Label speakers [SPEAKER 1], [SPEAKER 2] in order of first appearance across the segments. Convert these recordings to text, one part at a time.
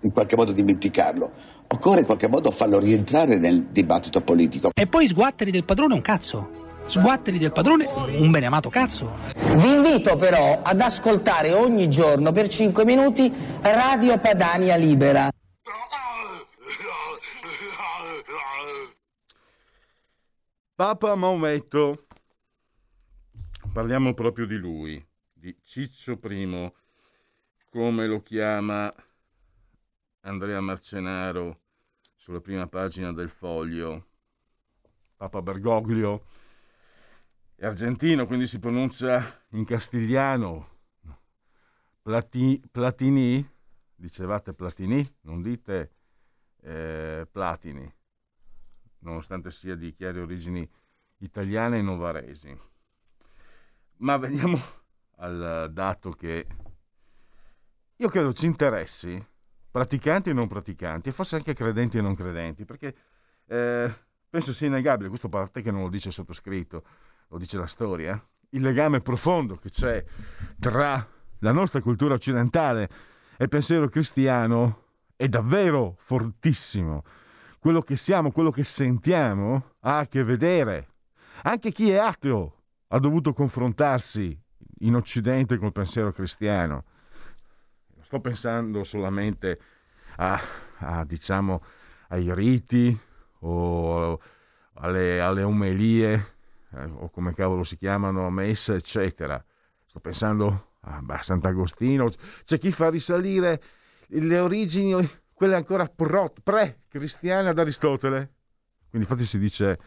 [SPEAKER 1] in qualche modo dimenticarlo. Occorre in qualche modo farlo rientrare nel dibattito politico.
[SPEAKER 2] E poi sguatteri del padrone un cazzo. Sguatteri del padrone un beneamato cazzo.
[SPEAKER 3] Vi invito però ad ascoltare ogni giorno per 5 minuti Radio Padania Libera.
[SPEAKER 4] Papa Maometto. Parliamo proprio di lui, di Ciccio I, come lo chiama Andrea Marcenaro sulla prima pagina del foglio. Papa Bergoglio è argentino, quindi si pronuncia in castigliano. Plati, Platini, dicevate Platini, non dite eh, Platini, nonostante sia di chiare origini italiane e novaresi. Ma veniamo al dato che io credo ci interessi praticanti e non praticanti, e forse anche credenti e non credenti, perché eh, penso sia innegabile, questo parte che non lo dice sottoscritto, lo dice la storia, il legame profondo che c'è tra la nostra cultura occidentale e il pensiero cristiano è davvero fortissimo. Quello che siamo, quello che sentiamo ha a che vedere. Anche chi è ateo ha dovuto confrontarsi in Occidente col pensiero cristiano sto pensando solamente a, a diciamo, ai riti o alle, alle omelie eh, o come cavolo si chiamano, messe, eccetera. Sto pensando a, a Sant'Agostino. C'è chi fa risalire le origini, quelle ancora pre-cristiane ad Aristotele. Quindi infatti si dice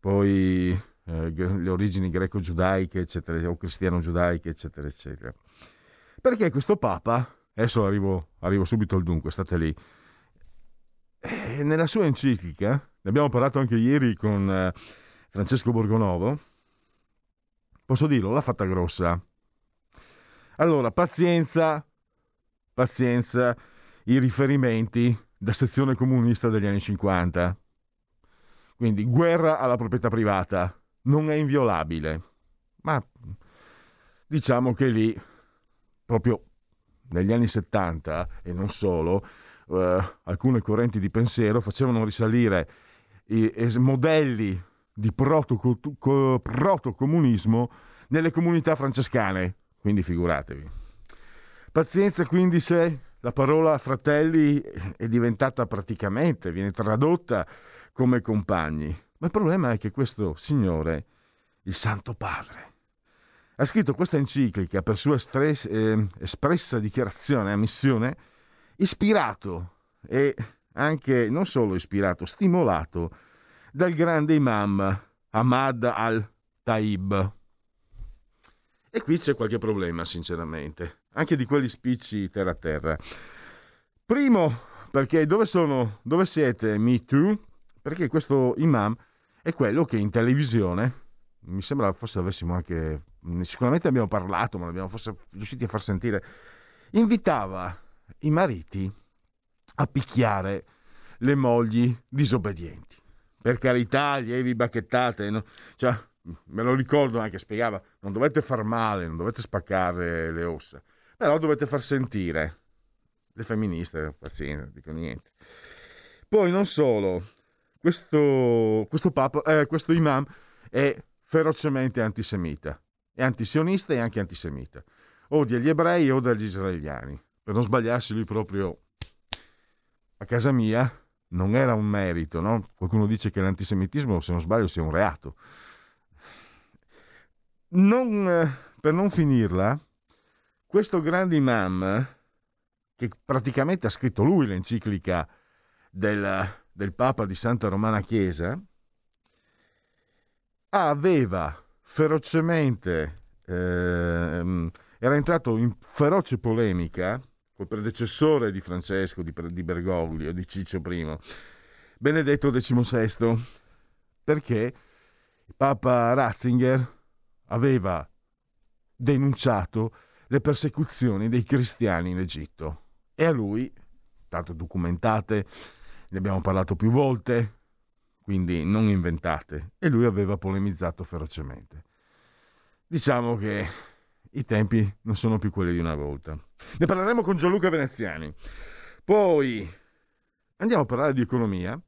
[SPEAKER 4] poi eh, le origini greco-giudaiche, eccetera, o cristiano-giudaiche, eccetera, eccetera. Perché questo Papa Adesso arrivo, arrivo subito al dunque, state lì. E nella sua enciclica, ne abbiamo parlato anche ieri con eh, Francesco Borgonovo, posso dirlo, l'ha fatta grossa. Allora, pazienza, pazienza, i riferimenti da sezione comunista degli anni 50. Quindi guerra alla proprietà privata non è inviolabile, ma diciamo che lì proprio negli anni 70 e non solo, eh, alcune correnti di pensiero facevano risalire i, i modelli di proto-comunismo nelle comunità francescane, quindi figuratevi. Pazienza quindi se la parola fratelli è diventata praticamente, viene tradotta come compagni. Ma il problema è che questo signore, il Santo Padre, ha scritto questa enciclica per sua estres- eh, espressa dichiarazione a missione, ispirato e anche non solo ispirato, stimolato dal grande imam Ahmad al-Taib. E qui c'è qualche problema, sinceramente, anche di quelli spicci terra terra. Primo, perché dove sono, dove siete, Me Too? Perché questo imam è quello che in televisione, mi sembra forse avessimo anche sicuramente abbiamo parlato, ma l'abbiamo forse riusciti a far sentire, invitava i mariti a picchiare le mogli disobbedienti. Per carità, lievi bacchettate, no? cioè, me lo ricordo anche, spiegava, non dovete far male, non dovete spaccare le ossa, però dovete far sentire. Le femministe, pazienza, dico niente. Poi non solo, questo, questo, papa, eh, questo imam è ferocemente antisemita è antisionista e anche antisemita. odia gli ebrei e odia gli israeliani. Per non sbagliarsi, lui proprio a casa mia non era un merito, no? Qualcuno dice che l'antisemitismo, se non sbaglio, sia un reato. Non, per non finirla, questo grande imam, che praticamente ha scritto lui l'enciclica del, del Papa di Santa Romana Chiesa, aveva ferocemente, eh, era entrato in feroce polemica col predecessore di Francesco, di, di Bergoglio, di Ciccio I, Benedetto XVI, perché Papa Ratzinger aveva denunciato le persecuzioni dei cristiani in Egitto. E a lui, tanto documentate, ne abbiamo parlato più volte, quindi non inventate, e lui aveva polemizzato ferocemente. Diciamo che i tempi non sono più quelli di una volta. Ne parleremo con Gianluca Veneziani. Poi andiamo a parlare di economia.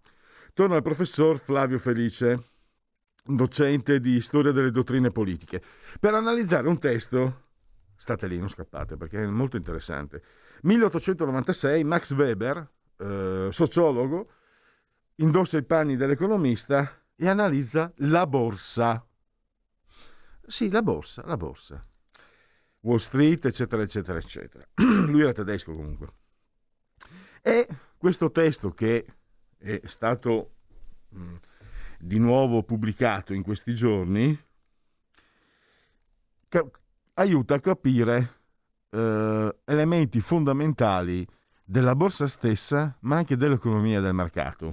[SPEAKER 4] Torna il professor Flavio Felice, docente di storia delle dottrine politiche, per analizzare un testo. State lì, non scappate perché è molto interessante. 1896, Max Weber, eh, sociologo, indossa i panni dell'economista e analizza la borsa. Sì, la borsa, la borsa. Wall Street, eccetera, eccetera, eccetera. Lui era tedesco comunque. E questo testo che è stato mh, di nuovo pubblicato in questi giorni ca- aiuta a capire eh, elementi fondamentali della borsa stessa, ma anche dell'economia del mercato.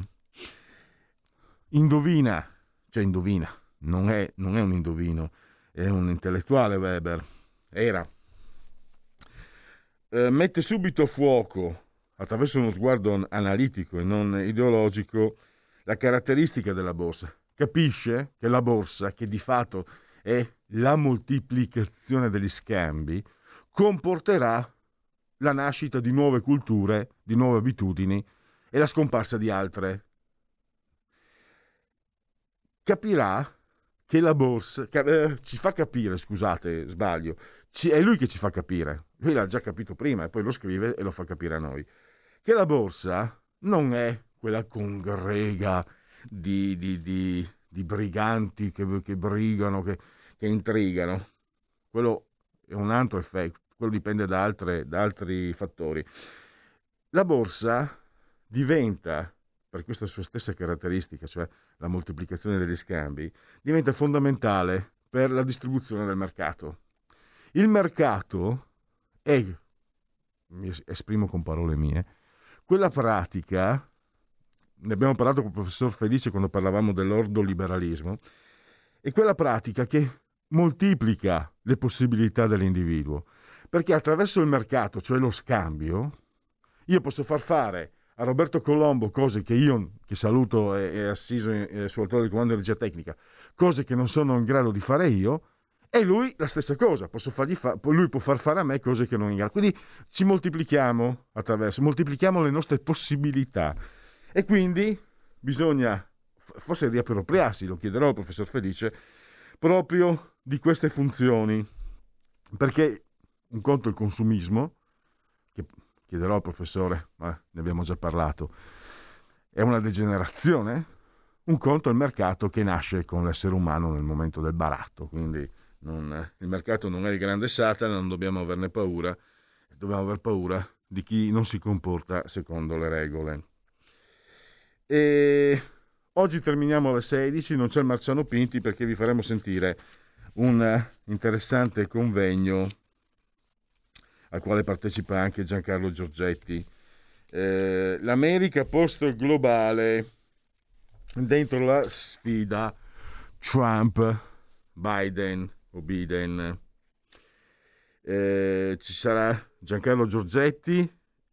[SPEAKER 4] Indovina, cioè indovina, non è, non è un indovino, è un intellettuale Weber era eh, mette subito a fuoco, attraverso uno sguardo analitico e non ideologico, la caratteristica della borsa. Capisce che la borsa, che di fatto è la moltiplicazione degli scambi, comporterà la nascita di nuove culture, di nuove abitudini e la scomparsa di altre. Capirà che la borsa eh, ci fa capire, scusate, sbaglio, ci, è lui che ci fa capire, lui l'ha già capito prima e poi lo scrive e lo fa capire a noi, che la borsa non è quella congrega di, di, di, di briganti che, che brigano, che, che, intrigano, quello è un altro effetto, quello dipende da, altre, da altri fattori. La borsa diventa, per questa sua stessa caratteristica, cioè la moltiplicazione degli scambi, diventa fondamentale per la distribuzione del mercato. Il mercato è, mi esprimo con parole mie, quella pratica, ne abbiamo parlato con il professor Felice quando parlavamo dell'ordoliberalismo, è quella pratica che moltiplica le possibilità dell'individuo, perché attraverso il mercato, cioè lo scambio, io posso far fare a Roberto Colombo cose che io, che saluto e, e assiso eh, sul di comando di regia tecnica, cose che non sono in grado di fare io, e lui la stessa cosa, fa- lui può far fare a me cose che non in grado. Quindi ci moltiplichiamo attraverso, moltiplichiamo le nostre possibilità. E quindi bisogna forse riappropriarsi, lo chiederò al professor Felice, proprio di queste funzioni. Perché un conto è il consumismo, che chiederò al professore, ma ne abbiamo già parlato, è una degenerazione. Un conto è il mercato che nasce con l'essere umano nel momento del baratto, quindi non, il mercato non è il grande Satana, non dobbiamo averne paura, dobbiamo aver paura di chi non si comporta secondo le regole. E oggi terminiamo alle 16, non c'è il Marciano Pinti perché vi faremo sentire un interessante convegno al quale partecipa anche Giancarlo Giorgetti. Eh, L'America post globale dentro la sfida Trump-Biden o Biden. Eh, ci sarà Giancarlo Giorgetti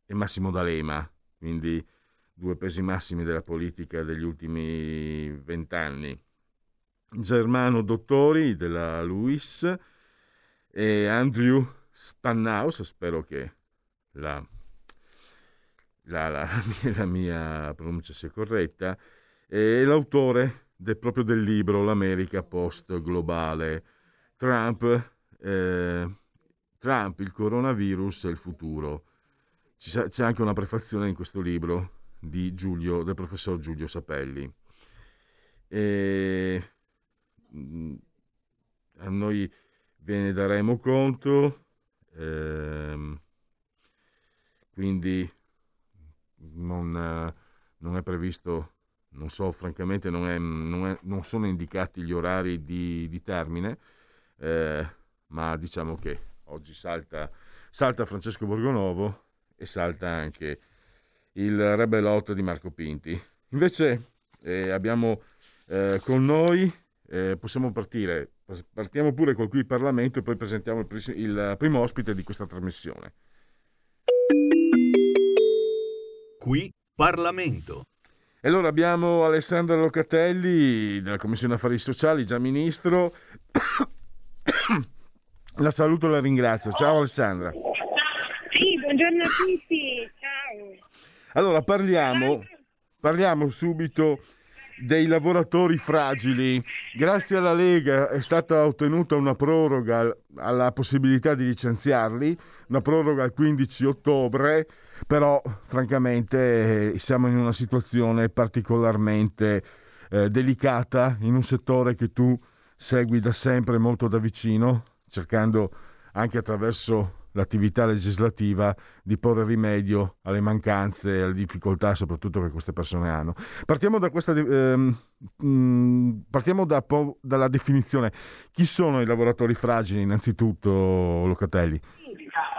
[SPEAKER 4] e Massimo D'Alema, quindi due pesi massimi della politica degli ultimi vent'anni. Germano Dottori della LUIS e Andrew Spannaus, spero che la, la, la, la mia pronuncia sia corretta, è l'autore del, proprio del libro L'America post globale Trump, eh, Trump, il coronavirus e il futuro. C'è anche una prefazione in questo libro Giulio, del professor Giulio Sapelli. E mm, a noi ve ne daremo conto, ehm, quindi non, non, è previsto, non so, francamente non, è, non, è, non sono indicati gli orari di, di termine, eh, ma diciamo che oggi salta, salta Francesco Borgonovo e salta anche il Rebelot di Marco Pinti. Invece eh, abbiamo eh, con noi, eh, possiamo partire, partiamo pure col qui Parlamento e poi presentiamo il, il primo ospite di questa trasmissione.
[SPEAKER 5] Qui Parlamento.
[SPEAKER 4] E allora abbiamo Alessandra Locatelli della Commissione Affari Sociali, già ministro. La saluto e la ringrazio. Ciao Alessandra.
[SPEAKER 6] Sì, buongiorno a tutti. Ciao.
[SPEAKER 4] Allora parliamo, parliamo subito dei lavoratori fragili. Grazie alla Lega è stata ottenuta una proroga alla possibilità di licenziarli, una proroga al 15 ottobre, però francamente siamo in una situazione particolarmente eh, delicata in un settore che tu segui da sempre molto da vicino, cercando anche attraverso l'attività legislativa di porre rimedio alle mancanze e alle difficoltà soprattutto che queste persone hanno. Partiamo, da questa, ehm, partiamo da dalla definizione. Chi sono i lavoratori fragili innanzitutto, Locatelli?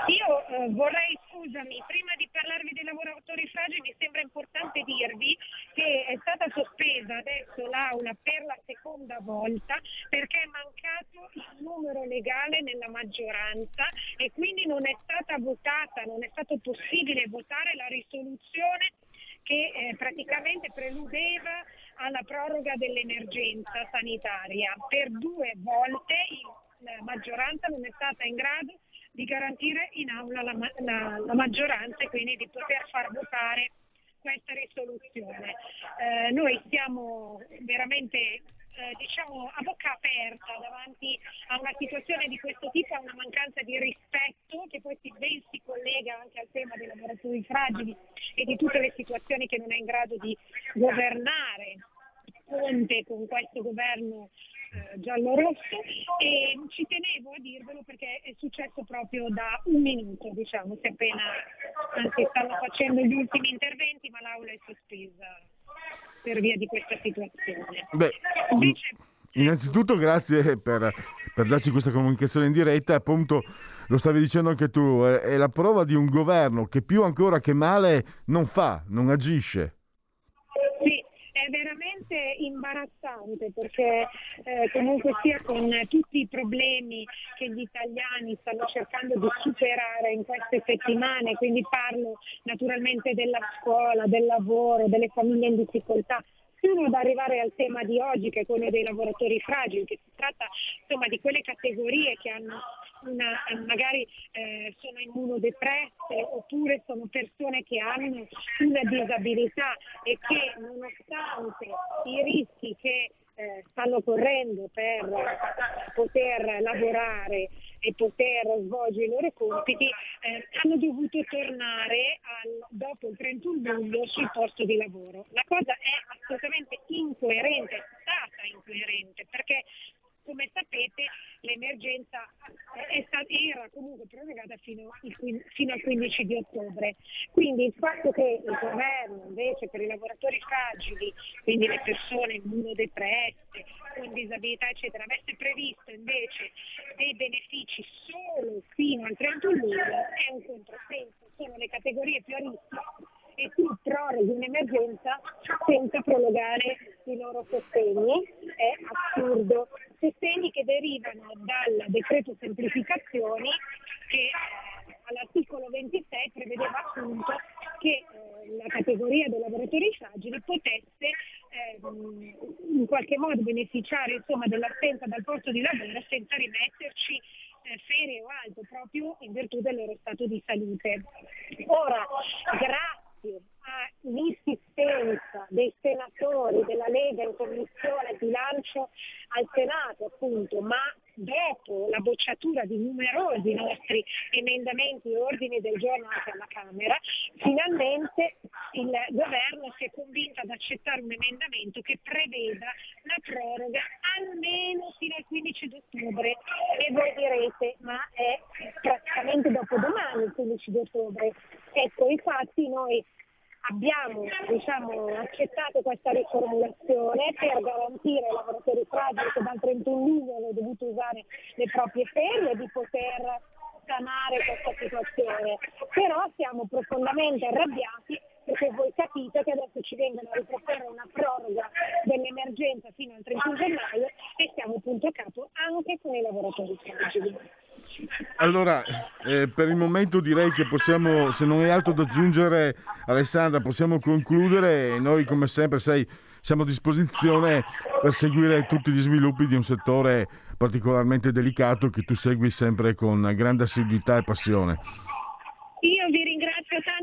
[SPEAKER 6] Io eh, vorrei scusami, prima di parlarvi dei lavoratori fragili mi sembra importante dirvi che è stata sospesa adesso l'aula per la seconda volta perché è mancato il numero legale nella maggioranza e quindi non è stata votata, non è stato possibile votare la risoluzione che eh, praticamente preludeva alla proroga dell'emergenza sanitaria. Per due volte la maggioranza non è stata in grado di garantire in aula la, la, la maggioranza e quindi di poter far votare questa risoluzione. Eh, noi siamo veramente eh, diciamo a bocca aperta davanti a una situazione di questo tipo, a una mancanza di rispetto che poi si, ben si collega anche al tema dei lavoratori fragili e di tutte le situazioni che non è in grado di governare Conte con questo governo giallo-rosso e ci tenevo a dirvelo perché è successo proprio da un minuto, diciamo, si appena, anzi stanno facendo gli ultimi interventi ma l'aula è sospesa per via di questa situazione.
[SPEAKER 4] Beh, Invece, innanzitutto grazie per, per darci questa comunicazione in diretta, appunto lo stavi dicendo anche tu, è la prova di un governo che più ancora che male non fa, non agisce
[SPEAKER 6] è veramente imbarazzante perché eh, comunque sia con tutti i problemi che gli italiani stanno cercando di superare in queste settimane, quindi parlo naturalmente della scuola, del lavoro, delle famiglie in difficoltà, fino ad arrivare al tema di oggi che è quello dei lavoratori fragili, che si tratta insomma di quelle categorie che hanno magari eh, sono immunodepresse oppure sono persone che hanno una disabilità e che nonostante i rischi che eh, stanno correndo per poter lavorare e poter svolgere i loro compiti, eh, hanno dovuto tornare al, dopo il 31 luglio sul posto di lavoro. La cosa è assolutamente incoerente, è stata incoerente, perché come sapete l'emergenza era comunque prorogata fino, fino, al 15 di ottobre. Quindi il fatto che il governo invece per i lavoratori fragili, quindi le persone immunodepresse, con disabilità eccetera, avesse previsto invece dei benefici solo fino al 31 luglio è un controsenso, sono le categorie più a rischio e tu proroghi un'emergenza senza prologare i loro sostegni, è assurdo. Sostegni che derivano dal decreto semplificazioni che all'articolo 26 prevedeva appunto che eh, la categoria dei lavoratori fragili potesse eh, in qualche modo beneficiare insomma, dell'assenza dal posto di lavoro senza rimetterci eh, ferie o altro proprio in virtù del loro stato di salute. Ora, grazie grazie all'insistenza dei senatori della Lega in commissione bilancio al Senato appunto, ma dopo la bocciatura di numerosi nostri emendamenti e ordini del giorno anche alla Camera, finalmente il governo si è convinto ad accettare un emendamento che preveda la proroga almeno fino al 15 ottobre e voi direte ma è praticamente dopo domani il 15 ottobre. Ecco, infatti noi abbiamo diciamo, accettato questa riformulazione per garantire ai lavoratori fragili che dal 31 luglio hanno dovuto usare le proprie ferie di poter sanare questa situazione. Però siamo profondamente arrabbiati perché voi capite che adesso ci vengono a riproporre una proroga dell'emergenza fino al 31 gennaio e siamo punto a capo anche con i lavoratori fragili.
[SPEAKER 4] Allora, eh, per il momento direi che possiamo, se non hai altro da aggiungere, Alessandra, possiamo concludere. Noi, come sempre, sai, siamo a disposizione per seguire tutti gli sviluppi di un settore particolarmente delicato che tu segui sempre con grande assiduità e passione.
[SPEAKER 6] Io vi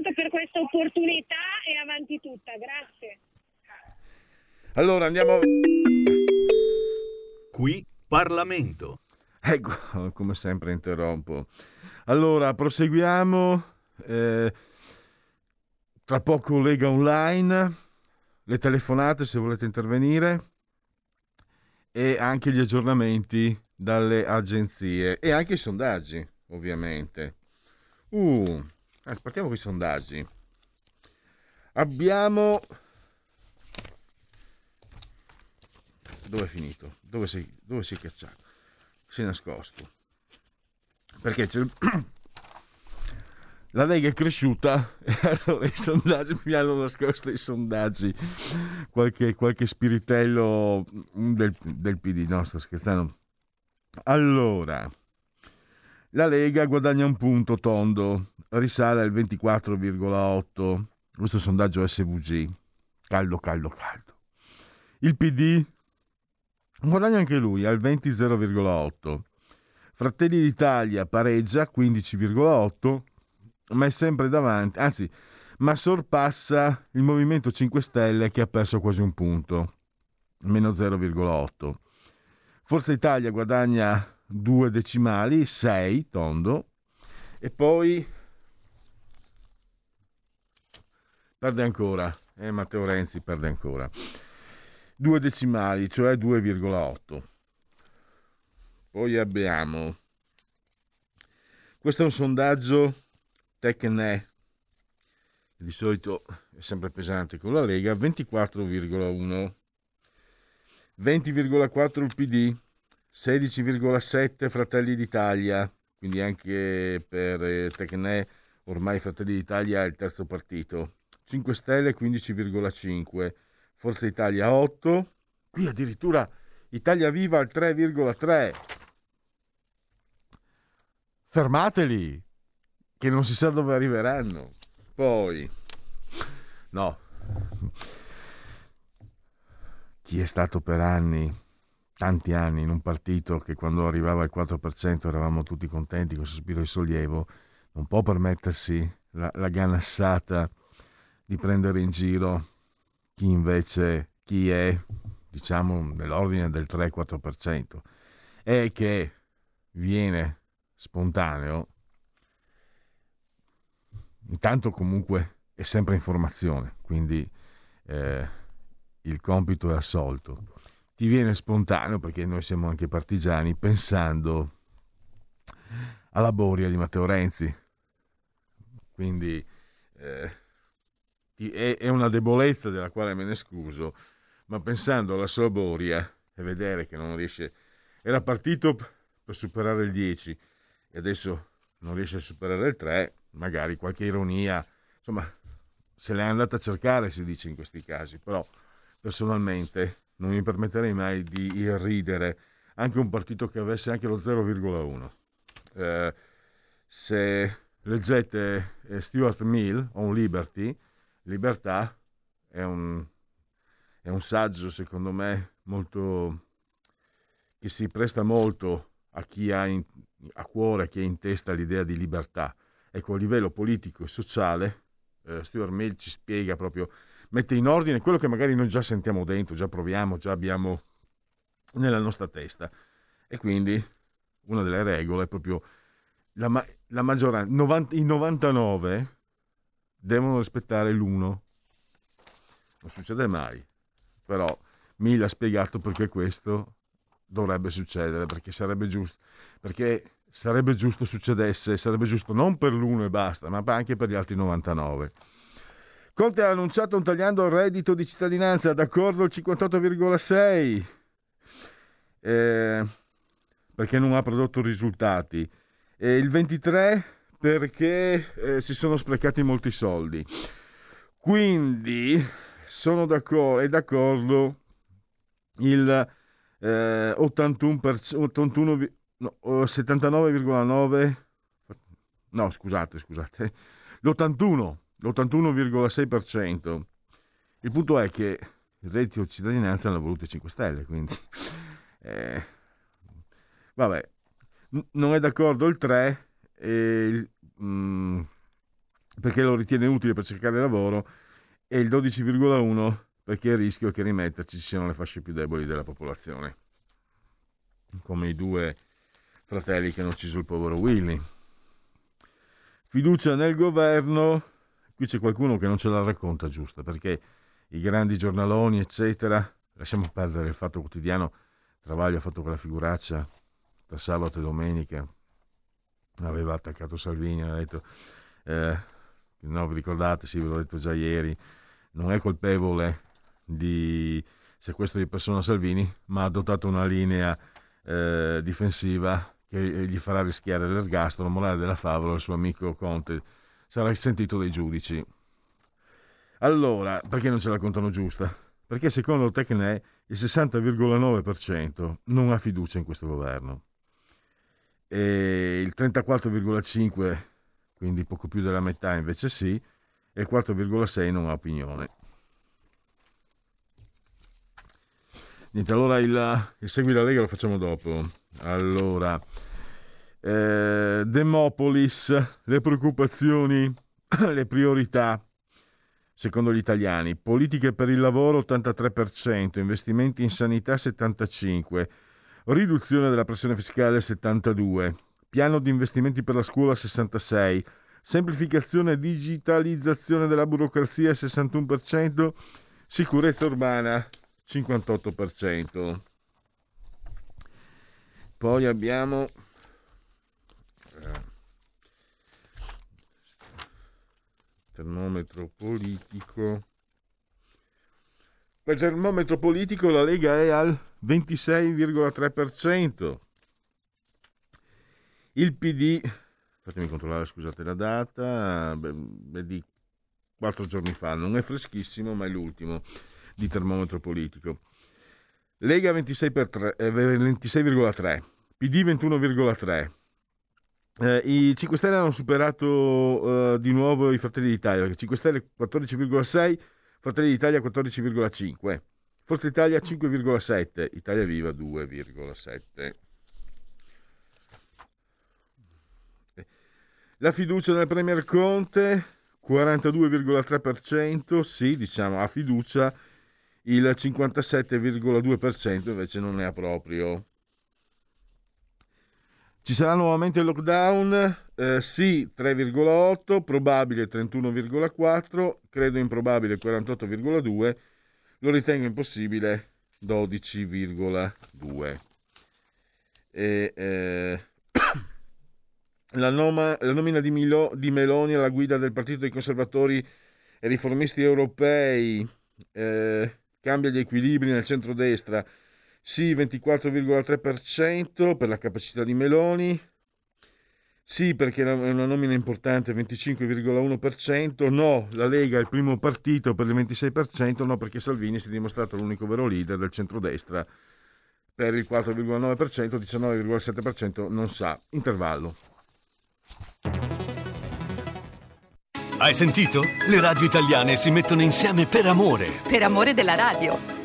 [SPEAKER 6] tanto per questa opportunità e avanti tutta, grazie.
[SPEAKER 4] Allora andiamo.
[SPEAKER 5] Qui Parlamento.
[SPEAKER 4] Ecco, come sempre interrompo. Allora, proseguiamo. Eh, tra poco Lega Online, le telefonate se volete intervenire e anche gli aggiornamenti dalle agenzie e anche i sondaggi, ovviamente. Uh, partiamo con i sondaggi. Abbiamo... Dove è finito? Dove sei, dove sei cacciato? Si è nascosto. Perché c'è... La Lega è cresciuta e allora i sondaggi mi hanno nascosto i sondaggi. Qualche, qualche spiritello del, del PD, no, sto scherzando. Allora, la Lega guadagna un punto tondo, risale al 24,8. Questo sondaggio SVG. Caldo, caldo, caldo. Il PD guadagna anche lui al 20,08. Fratelli d'Italia pareggia 15,8, ma è sempre davanti, anzi, ma sorpassa il Movimento 5 Stelle che ha perso quasi un punto, meno 0,8. Forza Italia guadagna due decimali, 6 tondo, e poi perde ancora, eh, Matteo Renzi perde ancora, due decimali, cioè 2,8. Poi abbiamo, questo è un sondaggio Tecne, di solito è sempre pesante con la Lega, 24,1. 20,4 il PD, 16,7 Fratelli d'Italia, quindi anche per eh, Tecnè ormai Fratelli d'Italia è il terzo partito. 5 Stelle 15,5, Forza Italia 8, qui addirittura Italia Viva al 3,3. Fermateli, che non si sa dove arriveranno. Poi, no, chi è stato per anni tanti anni in un partito che quando arrivava al 4% eravamo tutti contenti con sospiro di sollievo, non può permettersi la, la ganassata di prendere in giro chi invece chi è diciamo nell'ordine del 3-4% e che viene spontaneo. Intanto comunque è sempre informazione quindi eh, il compito è assolto ti viene spontaneo, perché noi siamo anche partigiani, pensando alla Boria di Matteo Renzi. Quindi eh, è, è, una debolezza della quale me ne scuso, ma pensando alla sua Boria e vedere che non riesce... Era partito per superare il 10 e adesso non riesce a superare il 3, magari qualche ironia, insomma, se l'è andata a cercare, si dice in questi casi, però personalmente non mi permetterei mai di irridere anche un partito che avesse anche lo 0,1. Eh, se leggete eh, Stuart Mill on Liberty, Libertà è un, è un saggio secondo me molto che si presta molto a chi ha in, a cuore, a chi ha in testa l'idea di libertà. Ecco, a livello politico e sociale, eh, Stuart Mill ci spiega proprio mette in ordine quello che magari noi già sentiamo dentro, già proviamo, già abbiamo nella nostra testa. E quindi una delle regole è proprio la, ma- la maggioranza, 90, i 99 devono rispettare l'1. Non succede mai, però Mille ha spiegato perché questo dovrebbe succedere, perché sarebbe giusto, perché sarebbe giusto succedesse, sarebbe giusto non per l'uno e basta, ma anche per gli altri 99. Conte ha annunciato un tagliando il reddito di cittadinanza, d'accordo il 58,6, eh, perché non ha prodotto risultati, e il 23 perché eh, si sono sprecati molti soldi. Quindi sono d'accordo, è d'accordo il eh, 81 81, no, 79,9 no scusate scusate l'81 l'81,6% il punto è che il reddito di cittadinanza l'hanno voluto i 5 Stelle quindi eh, vabbè N- non è d'accordo il 3 e, mh, mm, perché lo ritiene utile per cercare lavoro e il 12,1 perché il rischio è che rimetterci ci siano le fasce più deboli della popolazione, come i due fratelli che hanno ucciso il povero Willy. Fiducia nel governo, qui c'è qualcuno che non ce la racconta giusta, perché i grandi giornaloni, eccetera, lasciamo perdere il fatto quotidiano, Travaglio ha fatto quella figuraccia tra sabato e domenica, aveva attaccato Salvini, ha detto, eh, no vi ricordate, sì ve l'ho detto già ieri, non è colpevole di sequestro di persona Salvini, ma ha adottato una linea eh, difensiva che gli farà rischiare l'ergastolo, morale della favola, il suo amico Conte sarà sentito dai giudici. Allora, perché non ce la contano giusta? Perché secondo Tecne il 60,9% non ha fiducia in questo governo e il 34,5%, quindi poco più della metà invece sì, e il 4,6% non ha opinione. Niente, allora il, il Segui la Lega lo facciamo dopo. Allora, eh, Demopolis, le preoccupazioni, le priorità, secondo gli italiani. Politiche per il lavoro 83%, investimenti in sanità 75%, riduzione della pressione fiscale 72%, piano di investimenti per la scuola 66%, semplificazione e digitalizzazione della burocrazia 61%, sicurezza urbana 58%. Poi abbiamo eh, termometro politico. Per termometro politico la Lega è al 26,3%. Il PD, fatemi controllare, scusate la data, beh, di quattro giorni fa, non è freschissimo, ma è l'ultimo di termometro politico. Lega 26 3, eh, 26,3, PD 21,3. Eh, I 5 Stelle hanno superato eh, di nuovo i Fratelli d'Italia, 5 Stelle 14,6, Fratelli d'Italia 14,5, Forza Italia 5,7, Italia Viva 2,7. La fiducia nel Premier Conte 42,3%, sì, diciamo, ha fiducia il 57,2% invece non ne ha proprio. Ci sarà nuovamente il lockdown? Eh, sì, 3,8, probabile 31,4, credo improbabile 48,2, lo ritengo impossibile 12,2. E, eh, la, noma, la, nomina di, Milo, di Meloni alla guida del Partito dei Conservatori e Riformisti Europei eh, cambia gli equilibri nel centrodestra, sì 24,3% per la capacità di Meloni, sì perché è una nomina importante 25,1%, no la Lega è il primo partito per il 26%, no perché Salvini si è dimostrato l'unico vero leader del centrodestra per il 4,9%, 19,7% non sa. Intervallo.
[SPEAKER 7] Hai sentito? Le radio italiane si mettono insieme per amore.
[SPEAKER 8] Per amore della radio.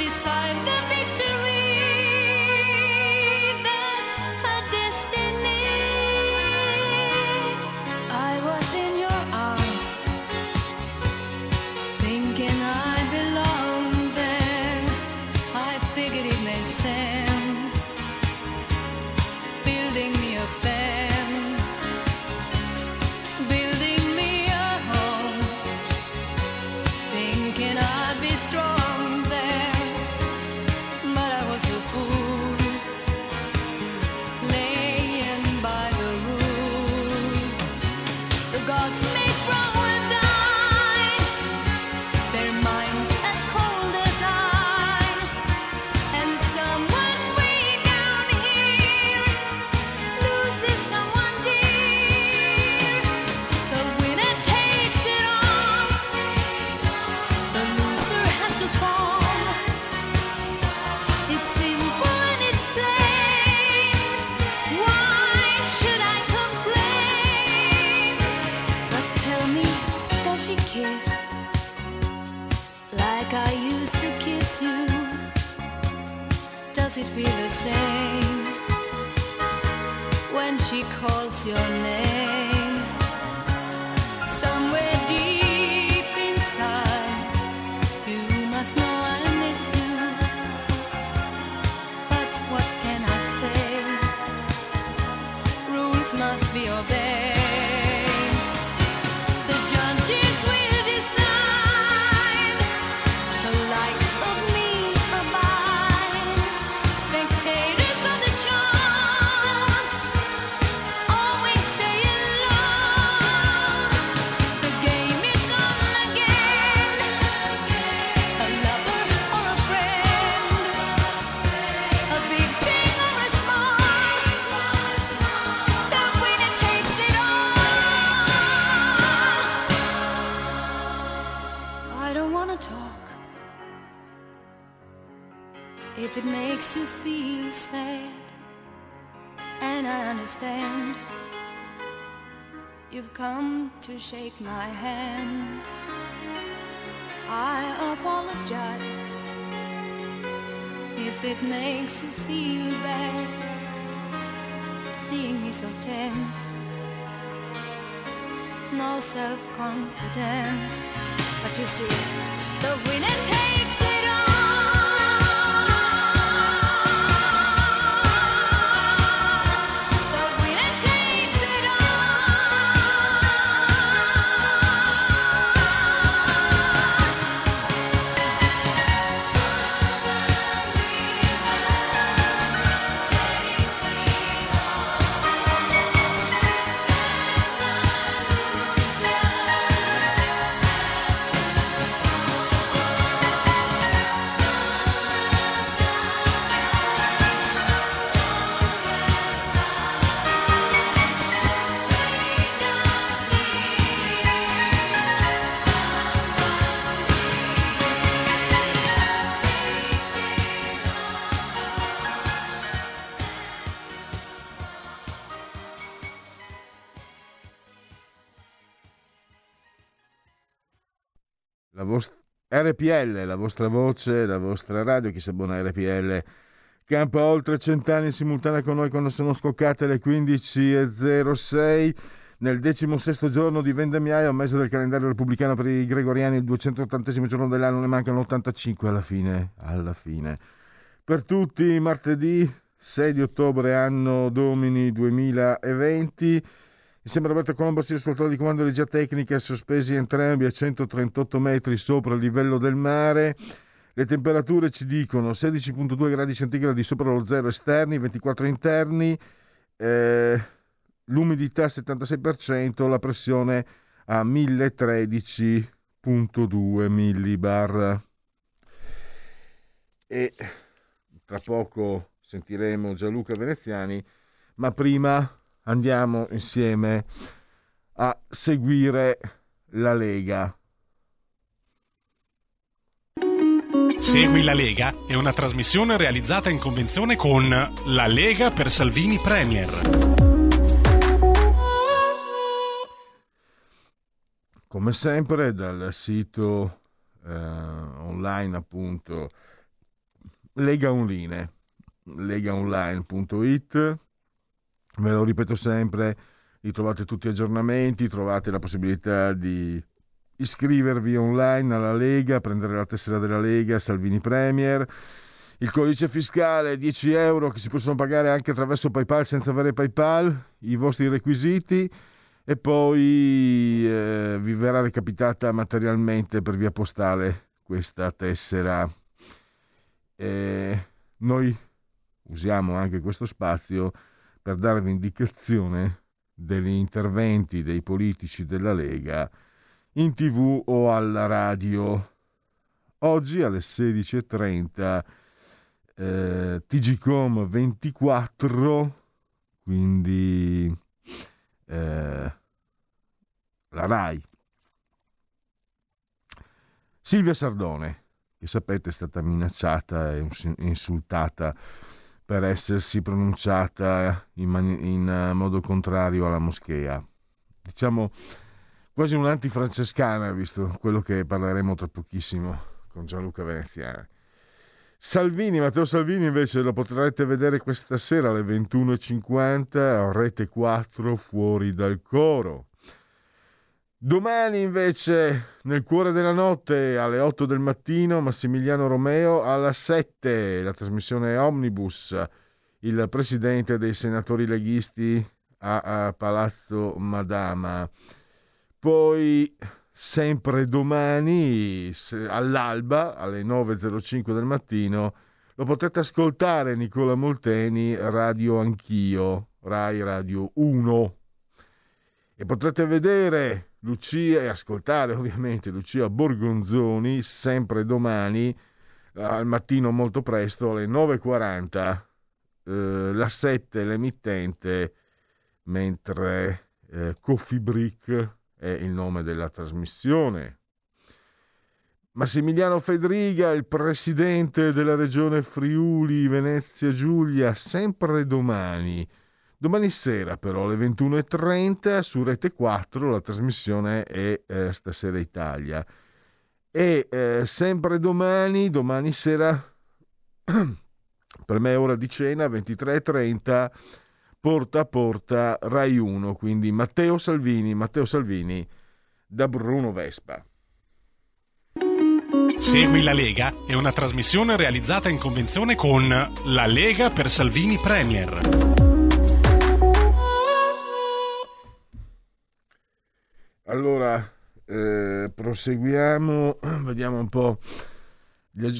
[SPEAKER 9] beside the victory. It makes you feel bad, seeing me so tense, no self confidence. But you see, the winner takes
[SPEAKER 4] RPL, la vostra voce, la vostra radio, chi si abbona a RPL campa oltre cent'anni in simultanea con noi quando sono scoccate le 15.06 nel decimo sesto giorno di vendemmiaio, mese del calendario repubblicano per i gregoriani, il 280 giorno dell'anno, ne mancano 85 alla fine, alla fine. Per tutti, martedì 6 di ottobre, anno domini 2020, Insieme a Roberto Colombo si risultato di comando di regia tecnica sospesi entrambi a 138 metri sopra il livello del mare. Le temperature ci dicono 16.2 gradi centigradi sopra lo zero esterni, 24 interni, eh, l'umidità 76%, la pressione a 1013.2 millibar. E tra poco sentiremo Gianluca Veneziani, ma prima andiamo insieme a seguire la Lega.
[SPEAKER 10] Segui la Lega è una trasmissione realizzata in convenzione con La Lega per Salvini Premier.
[SPEAKER 4] Come sempre dal sito eh, online appunto Lega Online, legaonline.it Ve lo ripeto sempre, trovate tutti aggiornamenti, trovate la possibilità di iscrivervi online alla Lega, prendere la tessera della Lega, Salvini Premier. Il codice fiscale 10 euro che si possono pagare anche attraverso PayPal senza avere PayPal, i vostri requisiti e poi eh, vi verrà recapitata materialmente per via postale questa tessera. Eh, noi usiamo anche questo spazio per darvi indicazione degli interventi dei politici della Lega in tv o alla radio. Oggi alle 16.30 eh, TGCOM 24, quindi eh, la RAI. Silvia Sardone, che sapete è stata minacciata e insultata per essersi pronunciata in, man- in uh, modo contrario alla moschea. Diciamo quasi un'antifrancescana, visto quello che parleremo tra pochissimo con Gianluca Veneziani. Salvini, Matteo Salvini invece lo potrete vedere questa sera alle 21.50 a Rete 4 fuori dal coro. Domani invece, nel cuore della notte, alle 8 del mattino, Massimiliano Romeo alla 7, la trasmissione Omnibus, il presidente dei senatori leghisti a, a Palazzo Madama. Poi, sempre domani, all'alba, alle 9.05 del mattino, lo potete ascoltare Nicola Molteni, Radio Anch'io, Rai Radio 1. E potrete vedere Lucia e ascoltare ovviamente Lucia Borgonzoni sempre domani al mattino molto presto alle 9.40 eh, la 7 l'emittente mentre eh, Coffee Brick è il nome della trasmissione. Massimiliano Fedriga, il presidente della regione Friuli Venezia Giulia, sempre domani Domani sera però alle 21.30 su Rete 4 la trasmissione è eh, Stasera Italia. E eh, sempre domani, domani sera, per me è ora di cena, 23.30, porta a porta Rai 1, quindi Matteo Salvini, Matteo Salvini da Bruno Vespa.
[SPEAKER 10] Segui la Lega è una trasmissione realizzata in convenzione con La Lega per Salvini Premier.
[SPEAKER 4] Allora, eh, proseguiamo, vediamo un po'.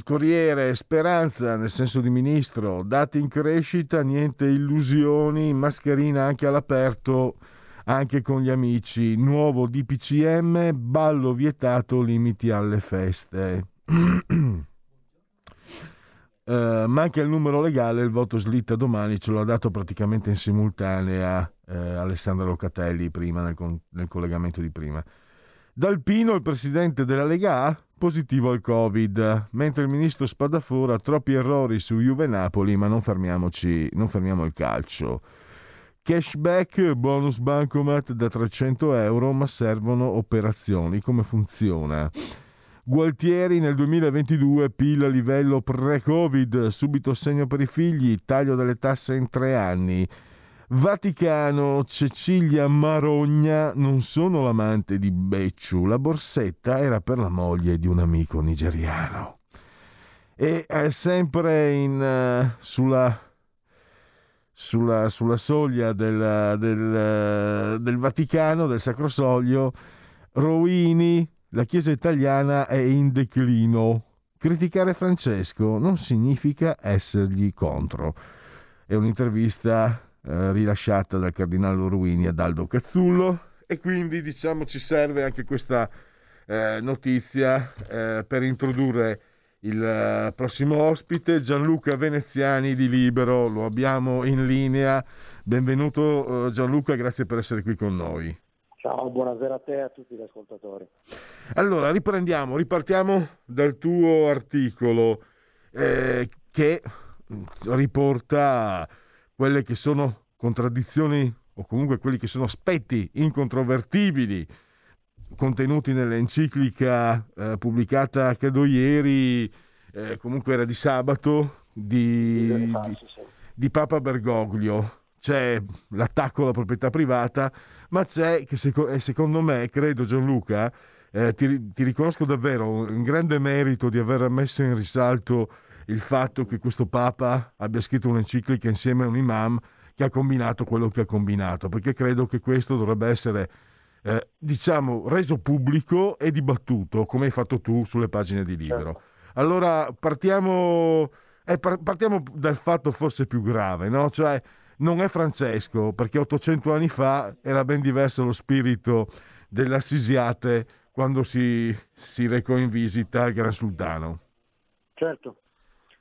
[SPEAKER 4] Corriere, speranza nel senso di ministro, dati in crescita, niente illusioni, mascherina anche all'aperto, anche con gli amici, nuovo DPCM, ballo vietato, limiti alle feste. Uh, manca il numero legale, il voto slitta domani, ce l'ha dato praticamente in simultanea uh, Alessandro Locatelli prima nel, con- nel, collegamento di prima. Dalpino, il presidente della Lega A, positivo al Covid, mentre il ministro Spadafora troppi errori su Juve Napoli, ma non fermiamoci, non fermiamo il calcio. Cashback, bonus bancomat da 300 euro, ma servono operazioni. Come funziona? Gualtieri nel 2022 PIL a livello pre-Covid, subito segno per i figli, taglio delle tasse in tre anni. Vaticano, Cecilia Marogna non sono l'amante di Becciu, la borsetta era per la moglie di un amico nigeriano. E è sempre in, uh, sulla, sulla, sulla, soglia del, del, del Vaticano, del Sacro Soglio, Rowini, la Chiesa italiana è in declino. Criticare Francesco non significa essergli contro. È un'intervista eh, rilasciata dal cardinale Ruini ad Aldo Cazzullo e quindi diciamo ci serve anche questa eh, notizia eh, per introdurre il eh, prossimo ospite Gianluca Veneziani di Libero, lo abbiamo in linea. Benvenuto eh, Gianluca, grazie per essere qui con noi.
[SPEAKER 11] Ciao, buonasera a te e a tutti gli ascoltatori.
[SPEAKER 4] Allora, riprendiamo, ripartiamo dal tuo articolo eh, che riporta quelle che sono contraddizioni o comunque quelli che sono aspetti incontrovertibili contenuti nell'enciclica eh, pubblicata credo ieri, eh, comunque era di sabato, di, di, di Papa Bergoglio. C'è l'attacco alla proprietà privata, ma c'è, che seco- secondo me, credo Gianluca, eh, ti, ti, riconosco davvero un grande merito di aver messo in risalto il fatto che questo Papa abbia scritto un'enciclica insieme a un imam che ha combinato quello che ha combinato, perché credo che questo dovrebbe essere, eh, diciamo, reso pubblico e dibattuto, come hai fatto tu sulle pagine di libro. Allora partiamo, eh, partiamo dal fatto forse più grave, no? Cioè, non è Francesco, perché 800 anni fa era ben diverso lo spirito dell'Assisiate quando si, si recò in visita al Gran Sultano.
[SPEAKER 11] Certo,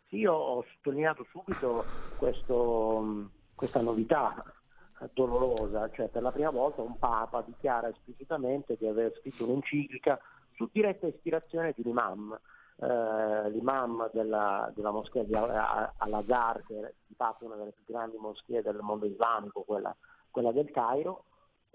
[SPEAKER 11] io ho sottolineato subito questo, questa novità dolorosa, cioè per la prima volta un Papa dichiara esplicitamente di aver scritto un'enciclica su diretta ispirazione di un imam, eh, l'imam della, della moschea di Al-Azhar, che è di fatto una delle più grandi moschee del mondo islamico, quella, quella del Cairo,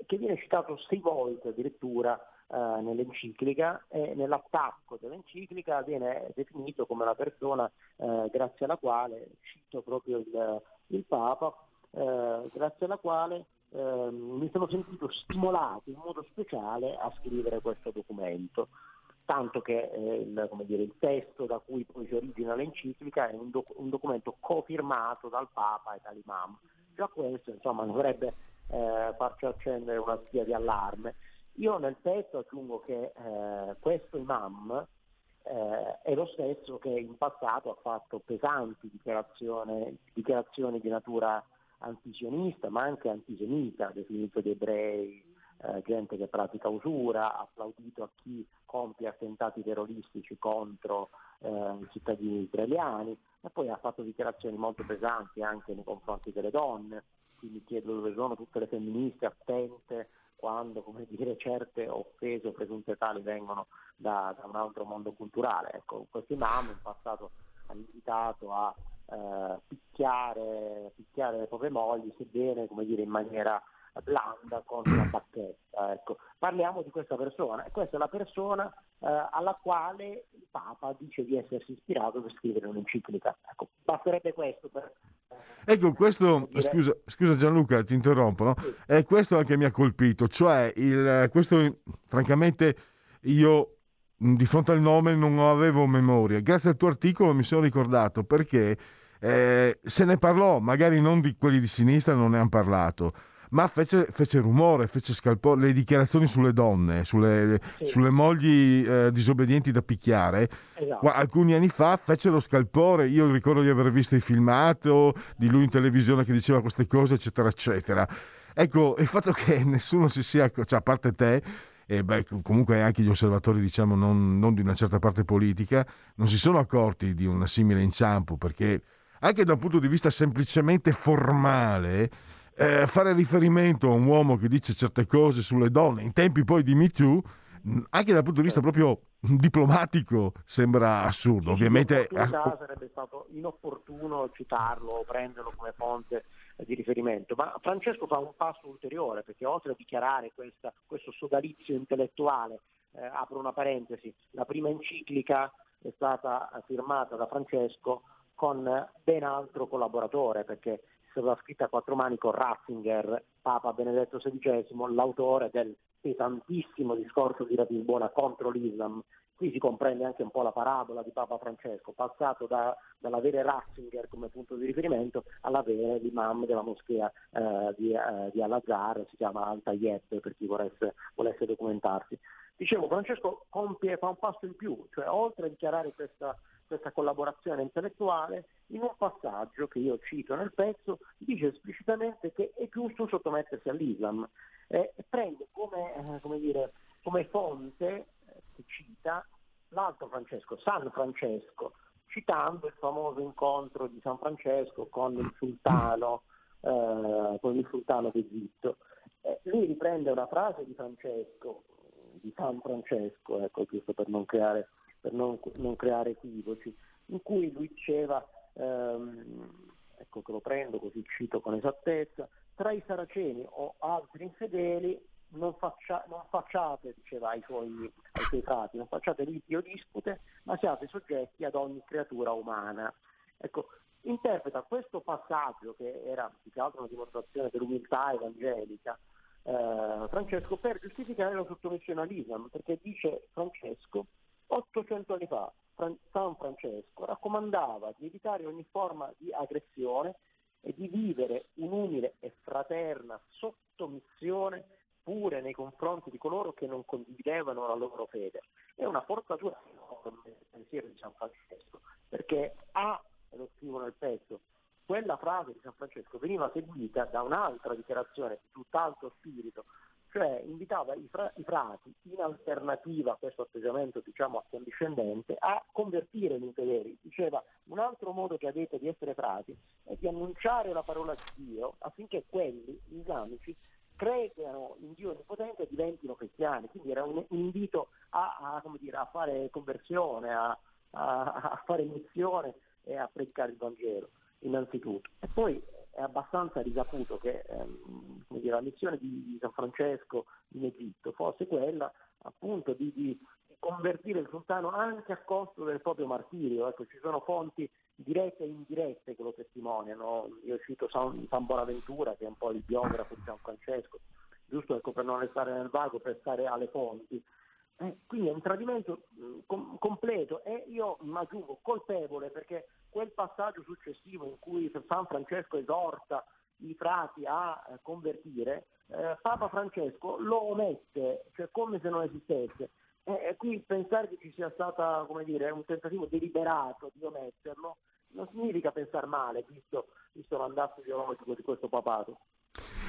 [SPEAKER 11] che viene citato sei volte addirittura eh, nell'enciclica e nell'attacco dell'enciclica viene definito come la persona eh, grazie alla quale, cito proprio il, il Papa, eh, grazie alla quale ehm, mi sono sentito stimolato in modo speciale a scrivere questo documento tanto che eh, il, dire, il, testo da cui poi si origina l'enciclica è un, doc- un, documento cofirmato dal Papa e dall'Imam. Già questo insomma, dovrebbe eh, farci accendere una spia di allarme. Io nel testo aggiungo che eh, questo Imam eh, è lo stesso che in passato ha fatto pesanti dichiarazioni, di natura antisionista ma anche antisemita, definito di ebrei eh, gente che pratica usura, ha applaudito a chi compie attentati terroristici contro eh, i cittadini israeliani e poi ha fatto dichiarazioni molto pesanti anche nei confronti delle donne, quindi chiedo dove sono tutte le femministe attente quando come dire, certe offese o presunte tali vengono da, da un altro mondo culturale. Ecco, questo imam in passato ha invitato a eh, picchiare, picchiare le proprie mogli, sebbene come dire, in maniera blanda con la bacchetta. Ecco. Parliamo di questa persona e questa è la persona eh, alla quale il Papa dice di essersi ispirato per scrivere un'enciclica. Ecco, basterebbe questo per...
[SPEAKER 4] Ecco, questo, dire... scusa, scusa, Gianluca, ti interrompo, no? Sì. È questo anche mi ha colpito, cioè il, questo francamente io di fronte al nome non avevo memoria. Grazie al tuo articolo mi sono ricordato perché eh, se ne parlò, magari non di quelli di sinistra non ne hanno parlato, ma fece, fece rumore, fece scalpore, le dichiarazioni sulle donne, sulle, sì. sulle mogli eh, disobbedienti da picchiare. Esatto. Alcuni anni fa fece lo scalpore, io ricordo di aver visto i filmato di lui in televisione che diceva queste cose, eccetera, eccetera. Ecco, il fatto che nessuno si sia, cioè a parte te, e beh, comunque anche gli osservatori, diciamo, non, non, di una certa parte politica, non si sono accorti di un simile inciampo, perché anche da un punto di vista semplicemente formale, eh, fare riferimento a un uomo che dice certe cose sulle donne in tempi poi di Me Too, anche dal punto di vista proprio diplomatico sembra assurdo. Ovviamente
[SPEAKER 11] sarebbe stato inopportuno citarlo o prenderlo come fonte di riferimento, ma Francesco fa un passo ulteriore perché oltre a dichiarare questa, questo sodalizio intellettuale eh, apro una parentesi, la prima enciclica è stata firmata da Francesco con ben altro collaboratore perché stata scritta a quattro mani con Ratzinger, Papa Benedetto XVI, l'autore del pesantissimo discorso di Ratisbona contro l'Islam. Qui si comprende anche un po' la parabola di Papa Francesco, passato da, dall'avere Ratzinger come punto di riferimento all'avere l'imam della moschea eh, di, eh, di Al-Azhar, si chiama Al-Tayyeb per chi volesse, volesse documentarsi. Dicevo, Francesco compie, fa un passo in più, cioè oltre a dichiarare questa, questa collaborazione intellettuale, in un passaggio che io cito nel pezzo, dice esplicitamente che è giusto sottomettersi all'Islam e prende come, eh, come, dire, come fonte, eh, che cita, l'altro Francesco, San Francesco, citando il famoso incontro di San Francesco con il sultano, eh, con il sultano d'Egitto. Eh, lui riprende una frase di Francesco, di San Francesco, ecco, giusto per non creare, per non, non creare equivoci, in cui lui diceva, ehm, ecco che lo prendo così cito con esattezza, tra i saraceni o altri infedeli non, faccia, non facciate, diceva ai suoi, ai suoi frati, non facciate liti o dispute, ma siate soggetti ad ogni creatura umana. Ecco, interpreta questo passaggio, che era più che altro una dimostrazione dell'umiltà evangelica, eh, Francesco per giustificare la sottomissione all'Islam, perché dice Francesco, 800 anni fa San Francesco raccomandava di evitare ogni forma di aggressione e di vivere un'umile e fraterna sottomissione pure nei confronti di coloro che non condividevano la loro fede. È una forzatura enorme del pensiero di San Francesco, perché A, e lo scrivo nel pezzo, quella frase di San Francesco veniva seguita da un'altra dichiarazione di tutt'altro spirito, cioè invitava i, fra- i, frati, in alternativa a questo atteggiamento diciamo accondiscendente, a convertire gli infedeli. Diceva un altro modo che avete di essere frati è di annunciare la parola di Dio affinché quelli, islamici, credano in Dio Onnipotente e diventino cristiani. Quindi era un, un invito a, a, dire, a, fare conversione, a, a fare missione e a predicare il Vangelo innanzitutto. E poi è abbastanza risaputo che ehm, dire, la missione di San Francesco in Egitto fosse quella appunto di, di, convertire il sultano anche a costo del proprio martirio. Ecco, ci sono fonti dirette e indirette che lo testimoniano. Io cito San, San Bonaventura, che è un po' il biografo di San Francesco, giusto ecco, per non restare nel vago, per stare alle fonti. Eh, quindi è un tradimento mh, com- completo e io mi aggiungo colpevole perché quel passaggio successivo in cui San Francesco esorta i frati a eh, convertire, eh, Papa Francesco lo omette, cioè come se non esistesse. E qui pensare che ci sia stato un tentativo deliberato di ometterlo non significa pensare male, visto, visto l'andazzo ideologico di questo papato.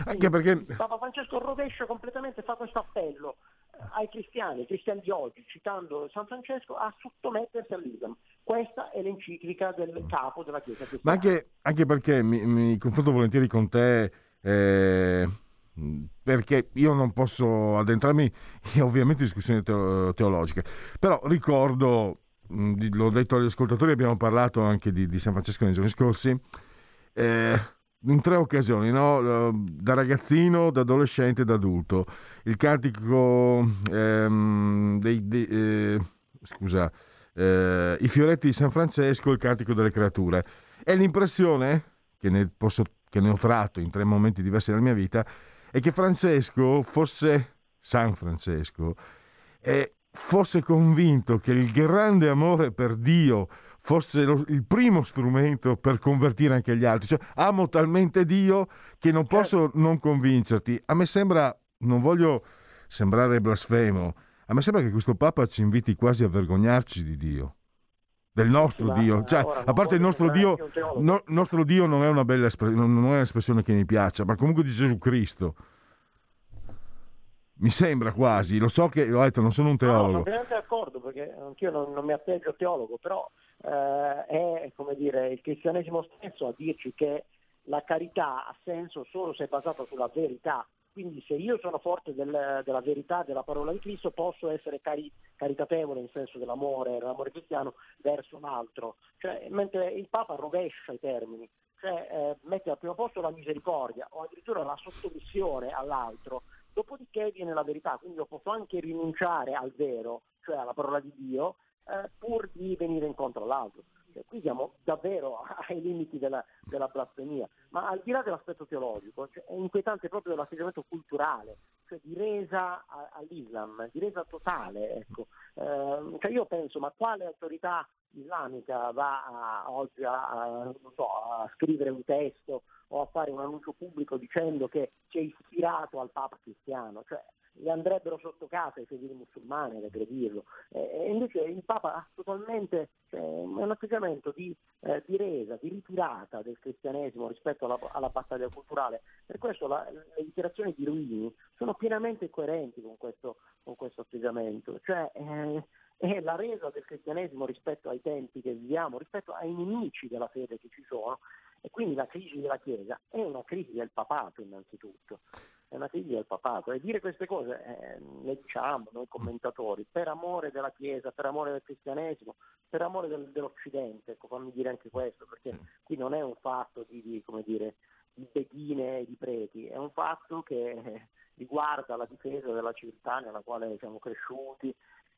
[SPEAKER 4] Anche perché...
[SPEAKER 11] Papa Francesco rovescia completamente, fa questo appello ai cristiani, ai cristiani di oggi, citando San Francesco, a sottomettersi all'Islam. Questa è l'enciclica del capo della Chiesa cristiana.
[SPEAKER 4] Ma anche, anche perché mi, mi, confronto volentieri con te, eh, perché io non posso addentrarmi in, ovviamente in discussioni teo, teologiche, però ricordo, l'ho detto agli ascoltatori, abbiamo parlato anche di, di San Francesco nei giorni scorsi, eh, in tre occasioni, no? da ragazzino, da adolescente e da adulto. Il cantico ehm, dei, dei eh, scusa, eh, i fioretti di San Francesco, il cantico delle creature. E l'impressione che ne, posso, che ne ho tratto in tre momenti diversi della mia vita è che Francesco fosse San Francesco e fosse convinto che il grande amore per Dio fosse lo, il primo strumento per convertire anche gli altri. Cioè, amo talmente Dio che non posso certo. non convincerti. A me sembra, non voglio sembrare blasfemo, a me sembra che questo Papa ci inviti quasi a vergognarci di Dio. Del nostro sì, Dio, cioè, a parte il nostro Dio, no, nostro Dio non è una bella espressione, non è un'espressione che mi piaccia, ma comunque di Gesù Cristo. Mi sembra quasi, lo so che, l'ho detto, non sono un teologo. No, sono
[SPEAKER 11] d'accordo perché anch'io non, non mi atteggio teologo, però eh, è dire, il cristianesimo stesso a dirci che la carità ha senso solo se è basata sulla verità. Quindi se io sono forte del, della verità della parola di Cristo posso essere cari, caritatevole in senso dell'amore, dell'amore cristiano verso un altro. Cioè, mentre il Papa rovescia i termini, cioè eh, mette al primo posto la misericordia o addirittura la sottomissione all'altro, dopodiché viene la verità, quindi io posso anche rinunciare al vero, cioè alla parola di Dio, eh, pur di venire incontro all'altro. Cioè, qui siamo davvero ai limiti della, della blasfemia, ma al di là dell'aspetto teologico cioè, è inquietante proprio l'atteggiamento culturale, cioè di resa a, all'Islam, di resa totale. Ecco. Eh, cioè io penso, ma quale autorità islamica va a, oggi a, so, a, scrivere un testo o a fare un annuncio pubblico dicendo che si è ispirato al Papa cristiano? Cioè, gli andrebbero sotto casa i fedeli musulmani ad aggredirlo. E invece il Papa ha totalmente cioè, un atteggiamento di, eh, di, resa, di ritirata del cristianesimo rispetto alla, alla battaglia culturale. Per questo la, le dichiarazioni di Ruini sono pienamente coerenti con questo, con questo atteggiamento. Cioè, eh, è la resa del cristianesimo rispetto ai tempi che viviamo, rispetto ai nemici della fede che ci sono, e quindi la crisi della Chiesa è una crisi del papato innanzitutto, è una crisi del papato. E dire queste cose eh, le diciamo noi commentatori per amore della Chiesa, per amore del cristianesimo, per amore del, dell'Occidente, ecco fammi dire anche questo, perché qui non è un fatto di, di come dire, di beghine e di preti, è un fatto che eh, riguarda la difesa della civiltà nella quale siamo cresciuti,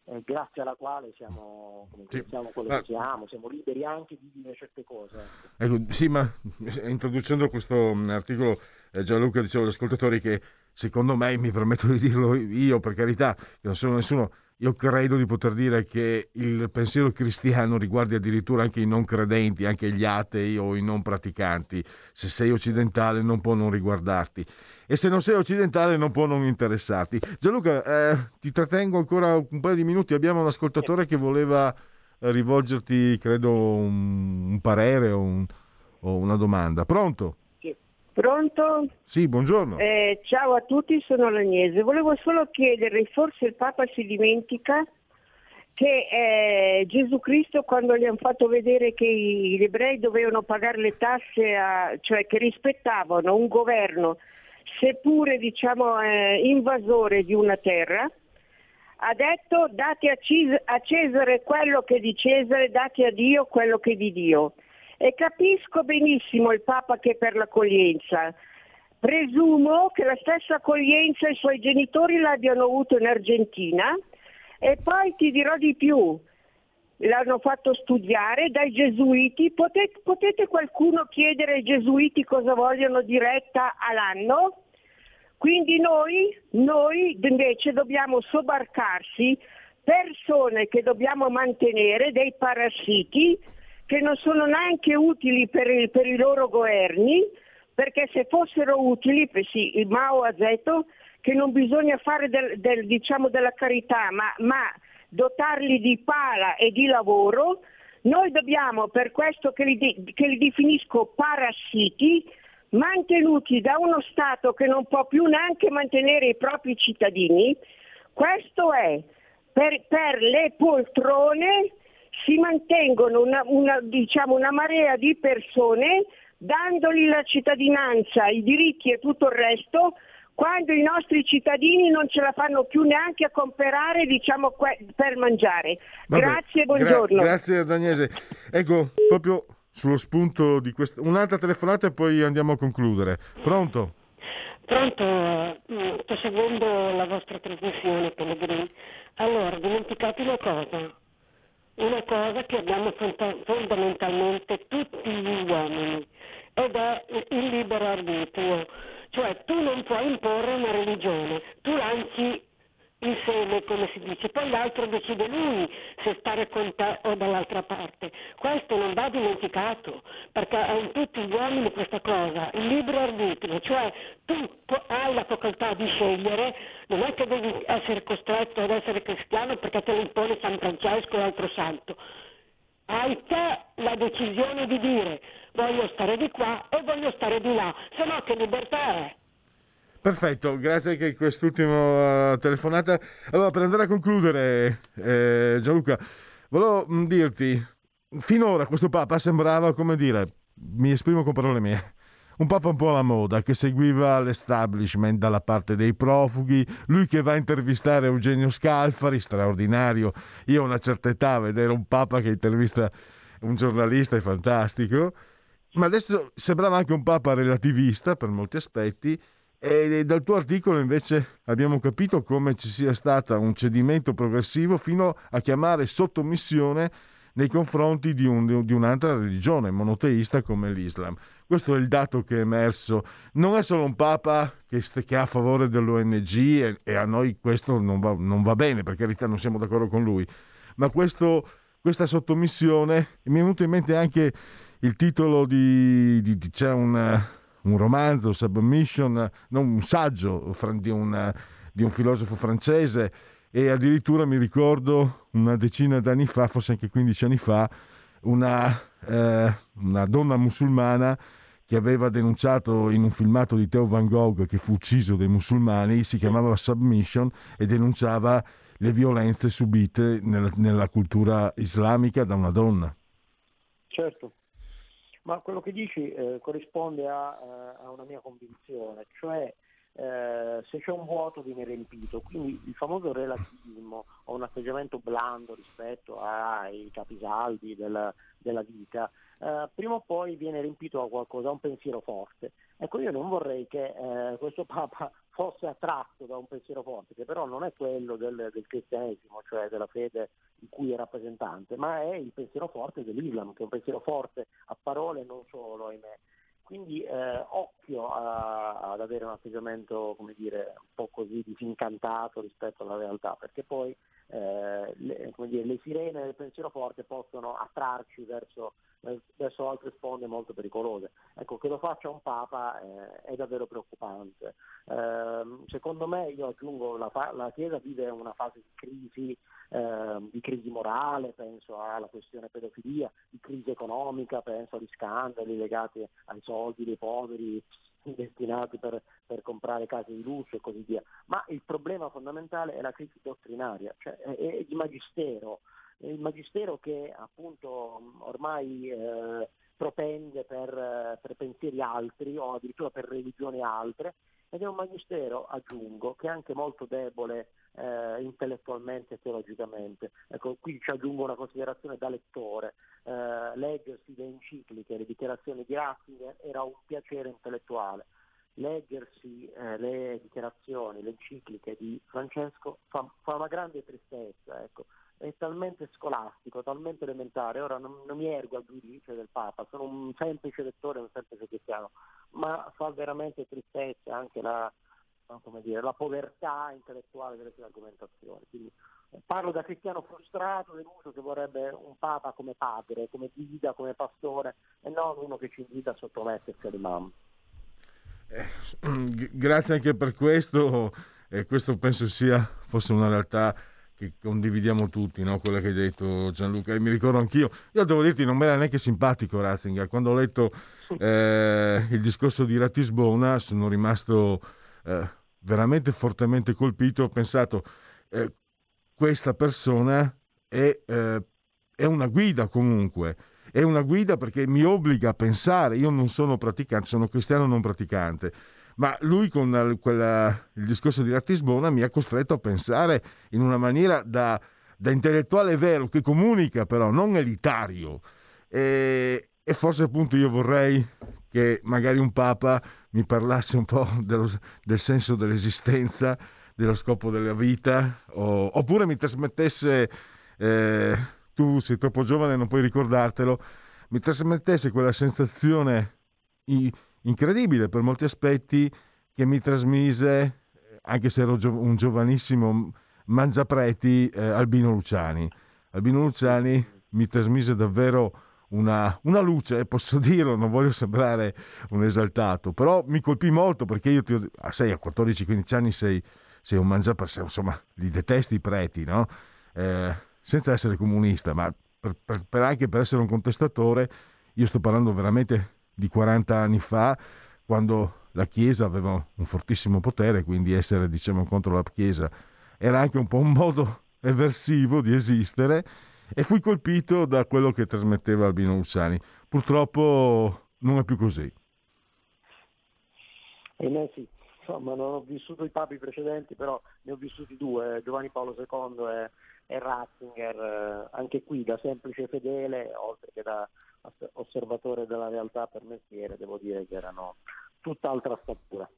[SPEAKER 11] eh, grazie alla quale siamo, sì. siamo quello ah. che siamo, siamo liberi anche di dire certe cose.
[SPEAKER 4] Ecco. ecco, sì, ma introducendo questo mm, articolo, eh, Gianluca diceva agli ascoltatori che secondo me, mi permetto di dirlo io per carità, che non sono nessuno, io credo di poter dire che il pensiero cristiano riguardi addirittura anche i non credenti, anche gli atei o i non praticanti. Se sei occidentale non può non riguardarti e se non sei occidentale non può non interessarti. Gianluca, eh, ti trattengo ancora un paio di minuti, abbiamo un ascoltatore che voleva eh, rivolgerti, credo, un, un parere o, un, o, una domanda. Pronto?
[SPEAKER 12] Pronto?
[SPEAKER 4] Sì, buongiorno.
[SPEAKER 12] Eh, ciao a tutti, sono l'Agnese. Volevo solo chiedere, forse il Papa si dimentica che eh, Gesù Cristo quando gli hanno fatto vedere che gli ebrei dovevano pagare le tasse, a, cioè che rispettavano un governo seppure diciamo, eh, invasore di una terra, ha detto date a, Cis- a Cesare quello che è di Cesare, date a Dio quello che è di Dio. E capisco benissimo il Papa che è per l'accoglienza. Presumo che la stessa accoglienza i suoi genitori l'abbiano avuto in Argentina e poi ti dirò di più, l'hanno fatto studiare dai gesuiti. Potete, potete qualcuno chiedere ai gesuiti cosa vogliono di retta all'anno? Quindi noi, noi invece dobbiamo sobbarcarsi persone che dobbiamo mantenere, dei parassiti che non sono neanche utili per, il, per i loro governi, perché se fossero utili, sì, il Mao ha detto che non bisogna fare del, del, diciamo della carità, ma, ma dotarli di pala e di lavoro, noi dobbiamo, per questo che li, che li definisco parassiti, mantenuti da uno Stato che non può più neanche mantenere i propri cittadini, questo è, per, per le poltrone si mantengono una, una, diciamo, una marea di persone dandogli la cittadinanza, i diritti e tutto il resto, quando i nostri cittadini non ce la fanno più neanche a comprare diciamo, per mangiare.
[SPEAKER 4] Vabbè,
[SPEAKER 12] grazie e buongiorno.
[SPEAKER 4] Gra- grazie Dagnese. Ecco, proprio sullo spunto di questa... Un'altra telefonata e poi andiamo a concludere. Pronto?
[SPEAKER 13] Pronto, mm, sto seguendo la vostra trasmissione Pellegrini. Allora, dimenticate una cosa, una cosa che abbiamo fondamentalmente tutti gli uomini ed è il libero arbitrio. Cioè tu non puoi imporre una religione, tu lanci il seme, come si dice, poi l'altro decide lui se stare con te o dall'altra parte. Questo non va dimenticato, perché è in tutti gli uomini questa cosa, il libero arbitrio, cioè tu hai la facoltà di scegliere, non è che devi essere costretto ad essere cristiano perché te lo impone San Francesco o altro santo. Hai te la decisione di dire voglio stare di qua e voglio stare di là, se no che libertà è?
[SPEAKER 4] Perfetto, grazie anche a quest'ultima telefonata. Allora, per andare a concludere, eh, Gianluca, volevo mm, dirti, finora questo Papa sembrava, come dire, mi esprimo con parole mie, un Papa un po' alla moda, che seguiva l'establishment dalla parte dei profughi, lui che va a intervistare Eugenio Scalfari, straordinario. Io ho una certa età, vedere un Papa che intervista un giornalista è fantastico ma adesso sembrava anche un papa relativista per molti aspetti, E dal tuo articolo invece abbiamo capito come ci sia stato un cedimento progressivo fino a chiamare sottomissione nei confronti di, un, di, un'altra religione monoteista come l'Islam. Questo è il dato che è emerso. Non è solo un Papa che, che è a favore dell'ONG e, e, a noi questo non va, non va bene, per carità non siamo d'accordo con lui, ma questo, questa sottomissione, mi è venuto in mente anche il titolo di, di, di c'è un, un, romanzo, Submission, non, un saggio di un, di un filosofo francese e addirittura mi ricordo una decina d'anni fa, forse anche 15 anni fa, una, eh, una donna musulmana che aveva denunciato in un filmato di Theo Van Gogh che fu ucciso dai musulmani, si chiamava Submission e denunciava le violenze subite nel, nella cultura islamica da una donna.
[SPEAKER 11] Certo, ma quello che dici eh, corrisponde a, eh, a, una mia convinzione, cioè eh, se c'è un vuoto viene riempito, quindi il famoso relativismo o un atteggiamento blando rispetto ai capisaldi della, della vita, eh, prima o poi viene riempito da qualcosa, un pensiero forte. Ecco, io non vorrei che eh, questo Papa fosse attratto da un pensiero forte, che però non è quello del, del cristianesimo, cioè della fede di cui è rappresentante, ma è il pensiero forte dell'Islam, che è un pensiero forte a parole e non solo, ahimè. Quindi eh, occhio a, ad avere un atteggiamento, come dire, un po' così disincantato rispetto alla realtà, perché poi eh, le, dire, le, sirene del pensiero forte possono attrarci verso, verso, altre sponde molto pericolose. Ecco, che lo faccia un Papa eh, è davvero preoccupante. Ehm, secondo me, io aggiungo, la, la Chiesa vive una fase di crisi eh, di crisi morale, penso alla questione pedofilia, di crisi economica, penso agli scandali legati ai soldi dei poveri destinati per, per, comprare case di lusso e così via. Ma il problema fondamentale è la crisi dottrinaria, cioè è, è il magistero, il magistero che appunto ormai eh, propende per, per pensieri altri o addirittura per religioni altre ed è un magistero, aggiungo, che è anche molto debole eh, intellettualmente e teologicamente. Ecco, qui ci aggiungo una considerazione da lettore. Eh, leggersi le encicliche, le dichiarazioni di Ratzinger era un piacere intellettuale. Leggersi eh, le dichiarazioni, le encicliche di Francesco fa, fa una grande tristezza. Ecco è talmente scolastico, talmente elementare. Ora non, non mi ergo al giudizio del Papa, sono un semplice lettore, un semplice cristiano, ma fa veramente tristezza anche la, dire, la povertà intellettuale delle sue argomentazioni. Quindi, eh, parlo da cristiano frustrato, deluso, che vorrebbe un Papa come padre, come guida, come pastore, e non uno che ci invita a sottomettersi all'imam.
[SPEAKER 4] Eh, grazie anche per questo, e questo penso sia fosse una realtà che condividiamo tutti, no? quello che hai detto Gianluca, e mi ricordo anch'io, io devo dirti non mi era neanche simpatico Ratzinger, quando ho letto eh, il discorso di Ratisbona sono rimasto eh, veramente fortemente colpito, ho pensato eh, questa persona è, eh, è una guida comunque, è una guida perché mi obbliga a pensare, io non sono praticante, sono cristiano non praticante, ma lui con quella, il discorso di Ratisbona mi ha costretto a pensare in una maniera da, da intellettuale vero, che comunica però, non elitario. E, e, forse appunto io vorrei che magari un Papa mi parlasse un po' dello, del senso dell'esistenza, dello scopo della vita, o, oppure mi trasmettesse, eh, tu sei troppo giovane non puoi ricordartelo, mi trasmettesse quella sensazione incredibile per molti aspetti che mi trasmise, anche se ero un giovanissimo mangiapreti, eh, Albino Luciani. Albino Luciani mi trasmise davvero una, una, luce, posso dirlo, non voglio sembrare un esaltato, però mi colpì molto perché io, ti, ah, sei a 14-15 anni, sei, sei un mangiapreti, insomma, li detesti i preti, no? Eh, senza essere comunista, ma per, per, per anche per essere un contestatore, io sto parlando veramente di 40 anni fa, quando la Chiesa aveva un fortissimo potere, quindi essere diciamo, contro la Chiesa era anche un po' un modo eversivo di esistere e fui colpito da quello che trasmetteva Albino Luciani. Purtroppo non è più così.
[SPEAKER 11] Eh sì, insomma non ho vissuto i papi precedenti, però ne ho vissuti due, Giovanni Paolo II e, e Ratzinger, eh, anche qui da semplice fedele, oltre che da osservatore della realtà per mestiere, devo dire che erano tutt'altra statura.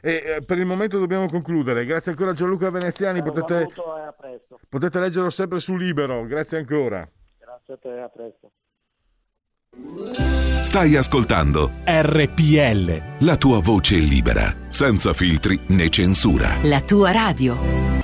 [SPEAKER 4] E, eh, per il momento dobbiamo concludere. Grazie ancora Gianluca Veneziani.
[SPEAKER 11] Un
[SPEAKER 4] Potete,
[SPEAKER 11] saluto a presto.
[SPEAKER 4] potete leggerlo sempre su Libero. Grazie ancora.
[SPEAKER 11] Grazie a te, a presto.
[SPEAKER 14] Stai ascoltando
[SPEAKER 8] RPL.
[SPEAKER 14] la tua voce libera, senza filtri né censura.
[SPEAKER 15] La tua radio.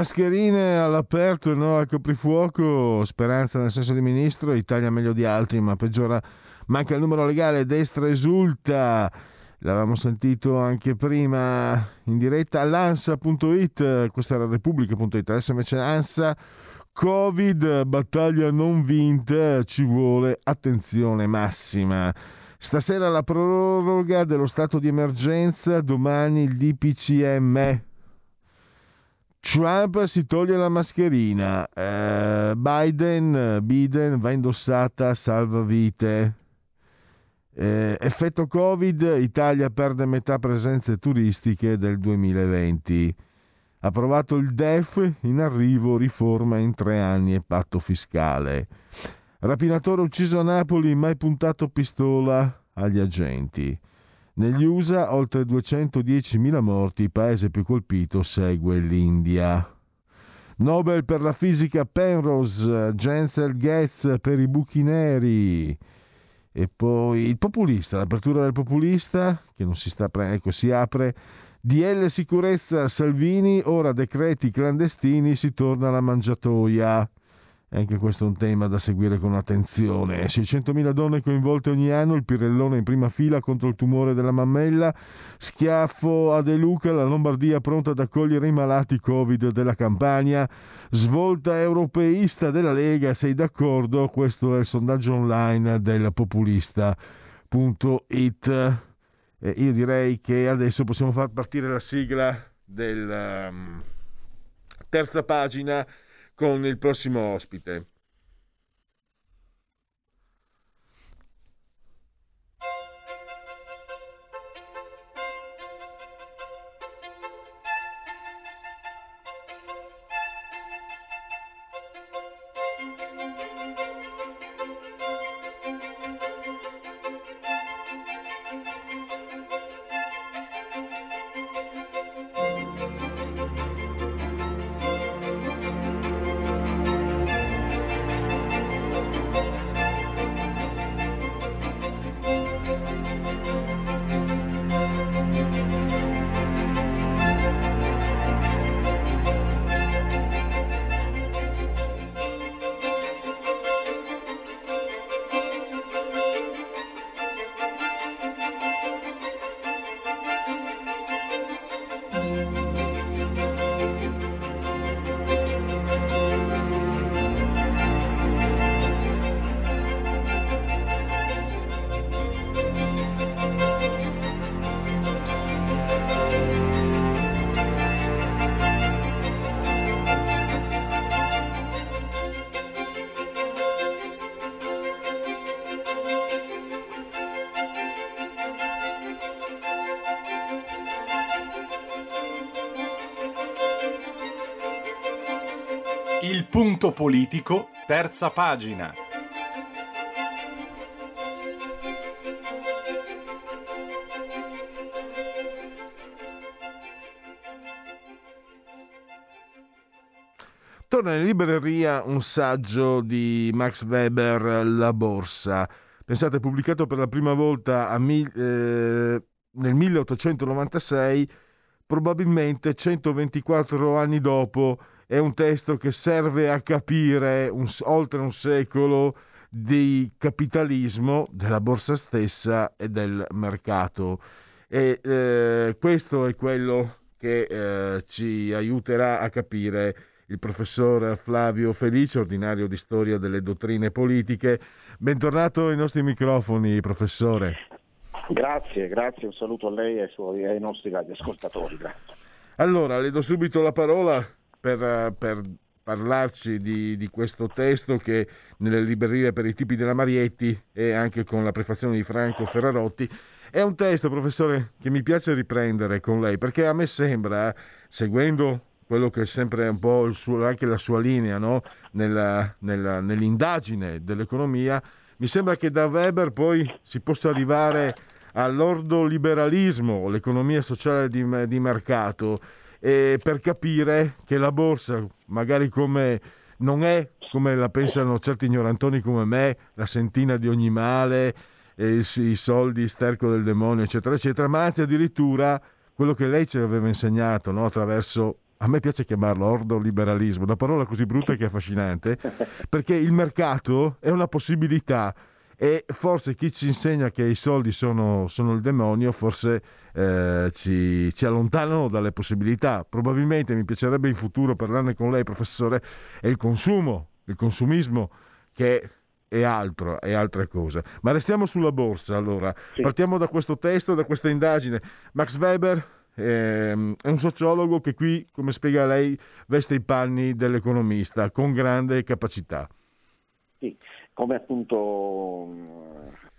[SPEAKER 4] Mascherine all'aperto e no al coprifuoco, speranza nel senso di ministro, Italia meglio di altri ma peggiora, manca il numero legale, destra esulta, l'avevamo sentito anche prima in diretta all'ansa.it, questa era repubblica.it, adesso invece ANSA, Covid, battaglia non vinta, ci vuole attenzione massima. Stasera la proroga dello stato di emergenza, domani il DPCM. Trump si toglie la mascherina, eh, Biden, Biden va indossata salvavite. Eh, effetto Covid, Italia perde metà presenze turistiche del 2020. Approvato il DEF, in arrivo riforma in tre anni e patto fiscale. Rapinatore ucciso a Napoli, mai puntato pistola agli agenti. Negli USA oltre 210.000 morti, il paese più colpito segue l'India. Nobel per la fisica Penrose, Jensen Getz per i buchi neri. E poi il populista, l'apertura del populista, che non si sta pre- ecco, si apre. DL sicurezza Salvini, ora decreti clandestini, si torna alla mangiatoia. Anche questo è un tema da seguire con attenzione. 600.000 donne coinvolte ogni anno, il Pirellone in prima fila contro il tumore della mammella, schiaffo a De Luca, la Lombardia pronta ad accogliere i malati Covid della Campania, svolta europeista della Lega, sei d'accordo? Questo è il sondaggio online del populista.it. E io direi che adesso possiamo far partire la sigla della um, terza pagina con il prossimo ospite.
[SPEAKER 10] Punto politico, terza pagina.
[SPEAKER 4] Torna in libreria un saggio di Max Weber, La Borsa. Pensate, pubblicato per la prima volta mil, eh, nel 1896, probabilmente 124 anni dopo è un testo che serve a capire un, oltre un secolo di capitalismo, della borsa stessa e del mercato. E eh, questo è quello che eh, ci aiuterà a capire il professor Flavio Felice, ordinario di storia delle dottrine politiche. Bentornato ai nostri microfoni, professore.
[SPEAKER 16] Grazie, grazie, un saluto a lei e ai, suoi, ai nostri radioascoltatori. Grazie.
[SPEAKER 4] Allora, le do subito la parola per, per parlarci di, di, questo testo che nelle librerie per i tipi della Marietti e anche con la prefazione di Franco Ferrarotti. È un testo, professore, che mi piace riprendere con lei perché a me sembra, seguendo quello che è sempre un po' suo, anche la sua linea no? nella, nella, nell'indagine dell'economia, mi sembra che da Weber poi si possa arrivare all'ordoliberalismo, l'economia sociale di, di mercato, eh, per capire che la borsa, magari come non è come la pensano certi ignorantoni come me, la sentina di ogni male, eh, i soldi sterco del demonio, eccetera, eccetera, ma anzi addirittura quello che lei ci aveva insegnato no? attraverso a me piace chiamarlo ordoliberalismo, una parola così brutta che è affascinante, perché il mercato è una possibilità e forse chi ci insegna che i soldi sono, sono il demonio, forse eh, ci, ci, allontanano dalle possibilità. Probabilmente mi piacerebbe in futuro parlarne con lei, professore, è il consumo, il consumismo che è altro, è altre cose. Ma restiamo sulla borsa allora. Sì. Partiamo da questo testo, da questa indagine. Max Weber ehm, è un sociologo che qui, come spiega lei, veste i panni dell'economista con grande capacità.
[SPEAKER 16] Sì, come appunto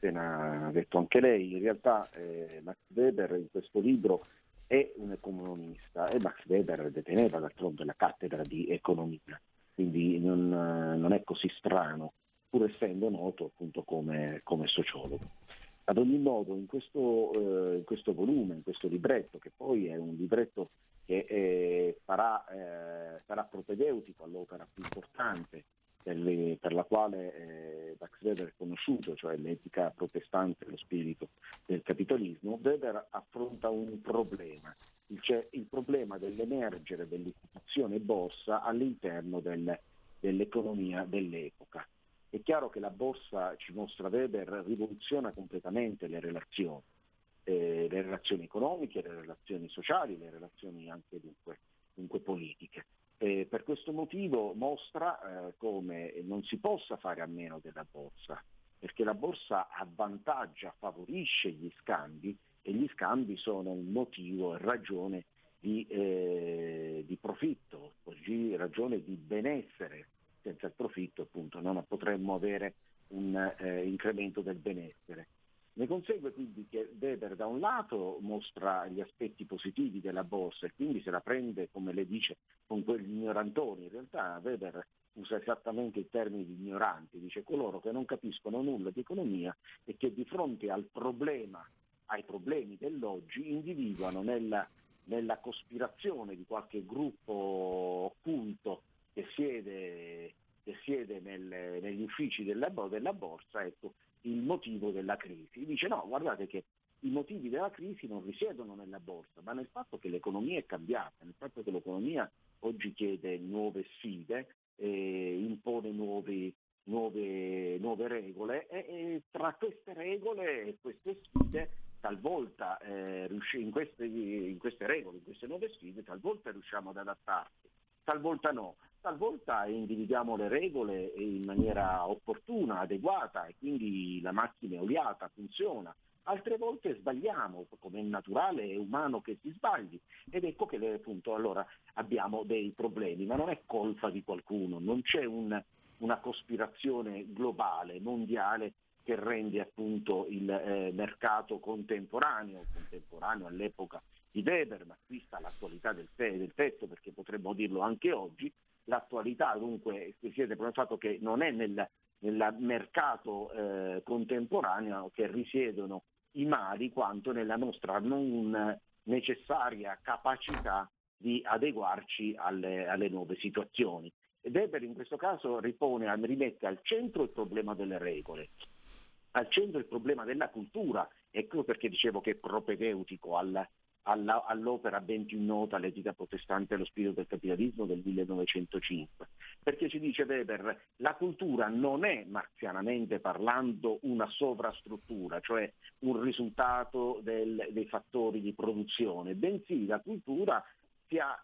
[SPEAKER 16] appena detto anche lei, in realtà eh, Max Weber in questo libro è un economista e Max Weber deteneva d'altronde la cattedra di economia, quindi non, non è così strano, pur essendo noto appunto come, come sociologo. Ad ogni modo, in questo, eh, in questo, volume, in questo libretto, che poi è un libretto che eh, farà, eh, sarà propedeutico all'opera più importante per, per la quale eh, Max Weber è conosciuto, cioè l'etica protestante, lo spirito del capitalismo, Weber affronta un problema, cioè il problema dell'emergere dell'istituzione borsa all'interno del, dell'economia dell'epoca. È chiaro che la borsa, ci mostra Weber, rivoluziona completamente le relazioni, eh, le relazioni economiche, le relazioni sociali, le relazioni anche dunque, dunque politiche. Eh, per questo motivo mostra eh, come non si possa fare a meno della borsa, perché la borsa avvantaggia, favorisce gli scambi e gli scambi sono un motivo e ragione di, eh, di profitto, così ragione di benessere. Senza il profitto appunto non potremmo avere un eh, incremento del benessere. Ne consegue quindi che Weber da un lato mostra gli aspetti positivi della borsa e quindi se la prende, come lei dice, con quegli ignorantoni. In realtà Weber usa esattamente i termini di ignoranti, dice coloro che non capiscono nulla di economia e che di fronte al problema, ai problemi dell'oggi, individuano nella, nella cospirazione di qualche gruppo occulto che siede, che siede nel, negli uffici della, della borsa, ecco, il motivo della crisi. Dice no, guardate che i motivi della crisi non risiedono nella borsa, ma nel fatto che l'economia è cambiata, nel fatto che l'economia oggi chiede nuove sfide, eh, impone nuovi, nuove, nuove, regole e, e, tra queste regole e queste sfide talvolta eh, in, queste, in queste regole, in queste nuove sfide, talvolta riusciamo ad adattarci, talvolta no talvolta individuiamo le regole in maniera opportuna, adeguata e quindi la macchina è oliata, funziona. Altre volte sbagliamo, come è naturale e umano che si sbagli. Ed ecco che appunto allora abbiamo dei problemi, ma non è colpa di qualcuno, non c'è un, una cospirazione globale, mondiale che rende appunto il eh, mercato contemporaneo, contemporaneo all'epoca di Weber, ma qui sta l'attualità del, del testo perché potremmo dirlo anche oggi, l'attualità dunque risiede proprio nel fatto che non è nel, nel mercato eh, contemporaneo che risiedono i mali quanto nella nostra non necessaria capacità di adeguarci alle, alle nuove situazioni. Weber in questo caso ripone, rimette al centro il problema delle regole, al centro il problema della cultura, ecco perché dicevo che è propedeutico alla, alla, all'opera ben più nota L'etica protestante e lo spirito del capitalismo del 1905, perché ci dice Weber la cultura non è marzianamente parlando una sovrastruttura, cioè un risultato del, dei fattori di produzione, bensì la cultura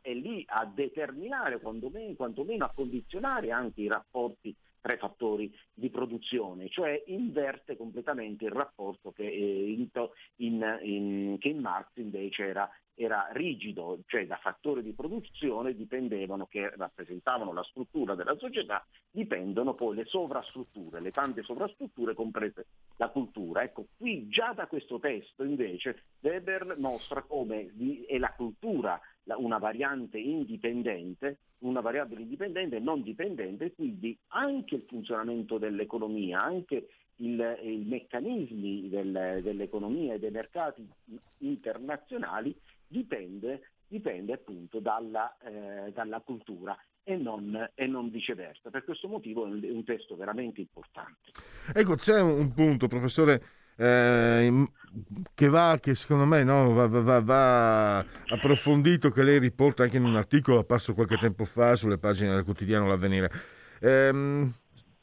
[SPEAKER 16] è lì a determinare, quantomeno, quantomeno a condizionare anche i rapporti tra i fattori di produzione, cioè inverte completamente il rapporto che, eh, in, in, in, che in Marx invece era, era, rigido, cioè da fattori di produzione dipendevano, che rappresentavano la struttura della società, dipendono poi le sovrastrutture, le tante sovrastrutture comprese la cultura. Ecco, qui già da questo testo invece Weber mostra come è la cultura una variante indipendente, una variabile indipendente e non dipendente, quindi anche il funzionamento dell'economia, anche il, i meccanismi del, dell'economia e dei mercati internazionali dipende, dipende appunto dalla, eh, dalla cultura e non, e non, viceversa. Per questo motivo è un, è un testo veramente importante.
[SPEAKER 4] Ecco, c'è un punto, professore, eh, che va, che secondo me no, va, va, va, approfondito, che lei riporta anche in un articolo apparso qualche tempo fa sulle pagine del quotidiano L'Avvenire. Ehm,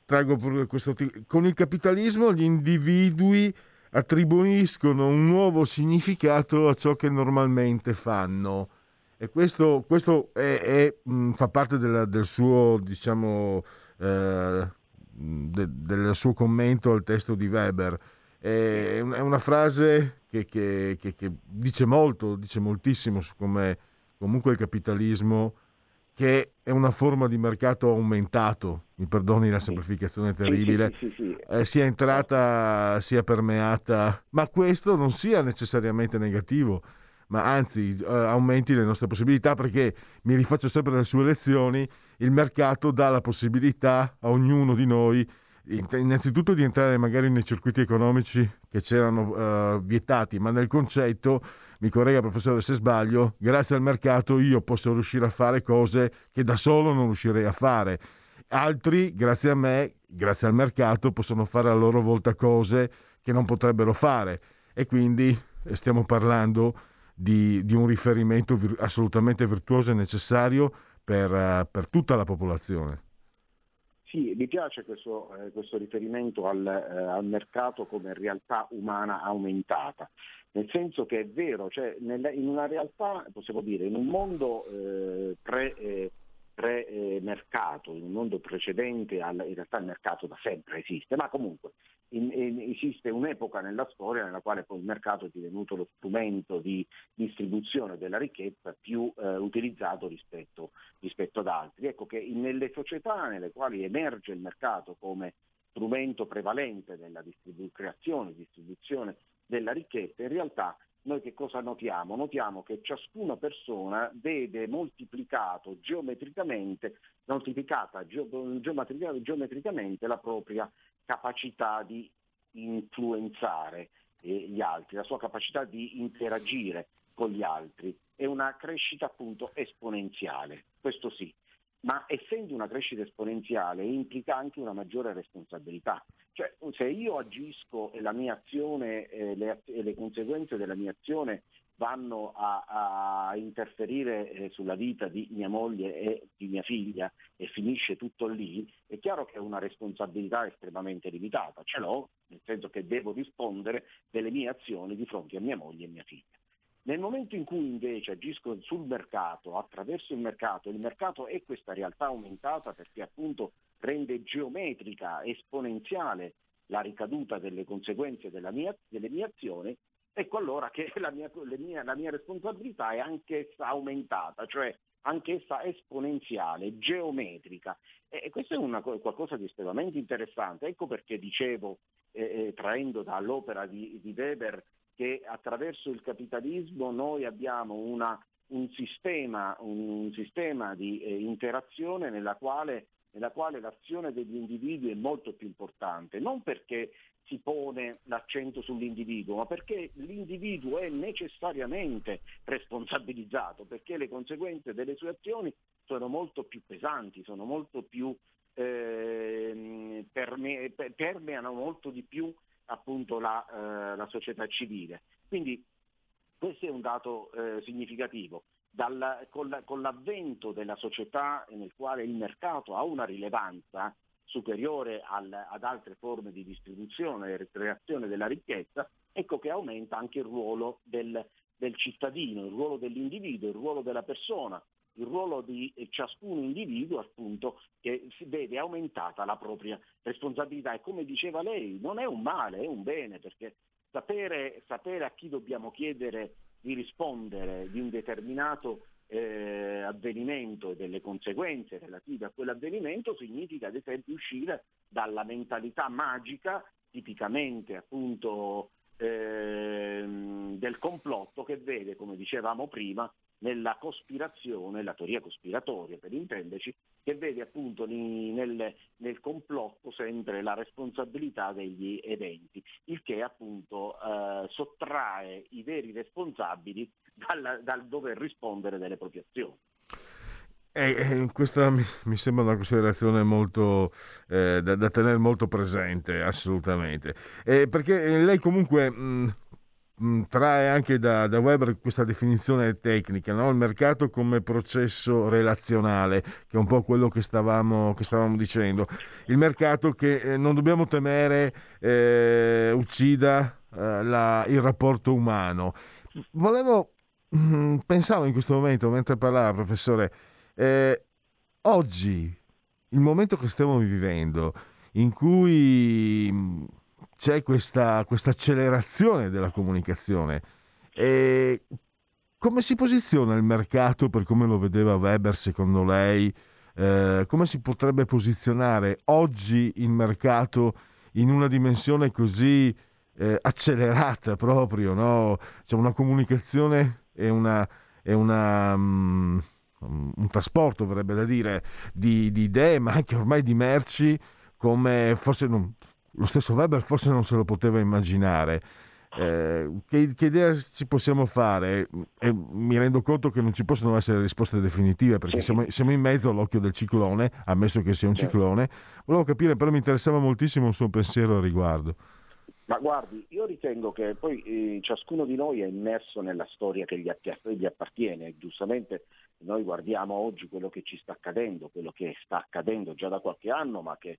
[SPEAKER 4] traggo questo, con il capitalismo gli individui attribuiscono un nuovo significato a ciò che normalmente fanno. E questo, questo è, è, fa parte della, del suo, diciamo, eh, de, del suo commento al testo di Weber. È, una frase che, che, che, che, dice molto, dice moltissimo su come comunque il capitalismo, che è una forma di mercato aumentato, mi perdoni la semplificazione terribile,
[SPEAKER 16] sì, sì, sì,
[SPEAKER 4] eh, sia entrata, sia permeata, ma questo non sia necessariamente negativo ma anzi eh, aumenti le nostre possibilità perché mi rifaccio sempre alle sue lezioni, il mercato dà la possibilità a ognuno di noi innanzitutto di entrare magari nei circuiti economici che c'erano uh, vietati, ma nel concetto, mi corregga professore se sbaglio, grazie al mercato io posso riuscire a fare cose che da solo non riuscirei a fare. Altri, grazie a me, grazie al mercato, possono fare a loro volta cose che non potrebbero fare. E quindi eh, stiamo parlando di, di un riferimento vir- assolutamente virtuoso e necessario per, uh, per, tutta la popolazione.
[SPEAKER 16] Sì, mi piace questo, eh, questo riferimento al, eh, al, mercato come realtà umana aumentata, nel senso che è vero, cioè nel, in una realtà, possiamo dire, in un mondo eh, pre eh, pre-mercato, in un mondo precedente, al, in realtà il mercato da sempre esiste, ma comunque in, in, esiste un'epoca nella storia nella quale poi il mercato è divenuto lo strumento di distribuzione della ricchezza più eh, utilizzato rispetto, rispetto, ad altri. Ecco che nelle società nelle quali emerge il mercato come strumento prevalente della distribu- creazione e distribuzione della ricchezza, in realtà noi che cosa notiamo? Notiamo che ciascuna persona vede moltiplicato geometricamente, moltiplicata geometricamente la propria capacità di influenzare eh, gli altri, la sua capacità di interagire con gli altri. È una crescita appunto esponenziale, questo sì, ma essendo una crescita esponenziale implica anche una maggiore responsabilità. Cioè, se io agisco e la mia azione eh, le, e le conseguenze della mia azione vanno a, a interferire eh, sulla vita di mia moglie e di mia figlia e finisce tutto lì, è chiaro che ho una responsabilità estremamente limitata, ce l'ho, nel senso che devo rispondere delle mie azioni di fronte a mia moglie e mia figlia. Nel momento in cui invece agisco sul mercato, attraverso il mercato, il mercato è questa realtà aumentata perché appunto rende geometrica, esponenziale la ricaduta delle conseguenze mia, delle mie azioni, ecco allora che la mia, mie, la mia responsabilità è anch'essa aumentata, cioè anch'essa esponenziale, geometrica. E, questo è una, qualcosa di estremamente interessante. Ecco perché dicevo, eh, eh, traendo dall'opera di, di Weber, che attraverso il capitalismo noi abbiamo una, un, sistema, un, un, sistema, di eh, interazione nella quale, nella quale l'azione degli individui è molto più importante, non perché si pone l'accento sull'individuo, ma perché l'individuo è necessariamente responsabilizzato, perché le conseguenze delle sue azioni sono molto più pesanti, sono molto più, eh, perme- permeano molto di più appunto la, eh, la società civile. Quindi questo è un dato eh, significativo. Dal, con, la, con, l'avvento della società nel quale il mercato ha una rilevanza superiore al, ad altre forme di distribuzione e creazione della ricchezza, ecco che aumenta anche il ruolo del, del cittadino, il ruolo dell'individuo, il ruolo della persona, il ruolo di ciascun individuo appunto che si vede aumentata la propria responsabilità. E come diceva lei non è un male, è un bene perché sapere, sapere a chi dobbiamo chiedere di rispondere di un determinato eh, avvenimento e delle conseguenze relative a quell'avvenimento significa ad esempio uscire dalla mentalità magica tipicamente appunto eh, del complotto che vede, come dicevamo prima, nella cospirazione, la teoria cospiratoria per intenderci, che vede appunto nel, nel, complotto sempre la responsabilità degli eventi, il che appunto eh, sottrae i veri responsabili dal, dal dover rispondere delle proprie azioni.
[SPEAKER 4] Eh, eh, questa mi, sembra una considerazione molto eh, da, da, tenere molto presente, assolutamente. Eh, perché lei comunque mh, trae anche da, da, Weber questa definizione tecnica, no? il mercato come processo relazionale, che è un po' quello che stavamo, che stavamo dicendo. Il mercato che eh, non dobbiamo temere eh, uccida eh, la, il rapporto umano. Volevo, mh, pensavo in questo momento, mentre parlava, professore, eh, oggi, il momento che stiamo vivendo, in cui c'è questa, questa accelerazione della comunicazione. E come si posiziona il mercato per come lo vedeva Weber secondo lei? Eh, come si potrebbe posizionare oggi il mercato in una dimensione così eh, accelerata proprio? No? C'è una comunicazione e una, e una um, un trasporto, verrebbe da dire, di, di idee, ma anche ormai di merci, come forse non, lo stesso Weber forse non se lo poteva immaginare. Eh, che, che, idea ci possiamo fare? E mi rendo conto che non ci possono essere risposte definitive perché siamo, siamo, in mezzo all'occhio del ciclone, ammesso che sia un sì. ciclone. Volevo capire, però mi interessava moltissimo un suo pensiero al riguardo.
[SPEAKER 16] Ma guardi, io ritengo che poi eh, ciascuno di noi è immerso nella storia che gli, gli appartiene. Giustamente noi guardiamo oggi quello che ci sta accadendo, quello che sta accadendo già da qualche anno, ma che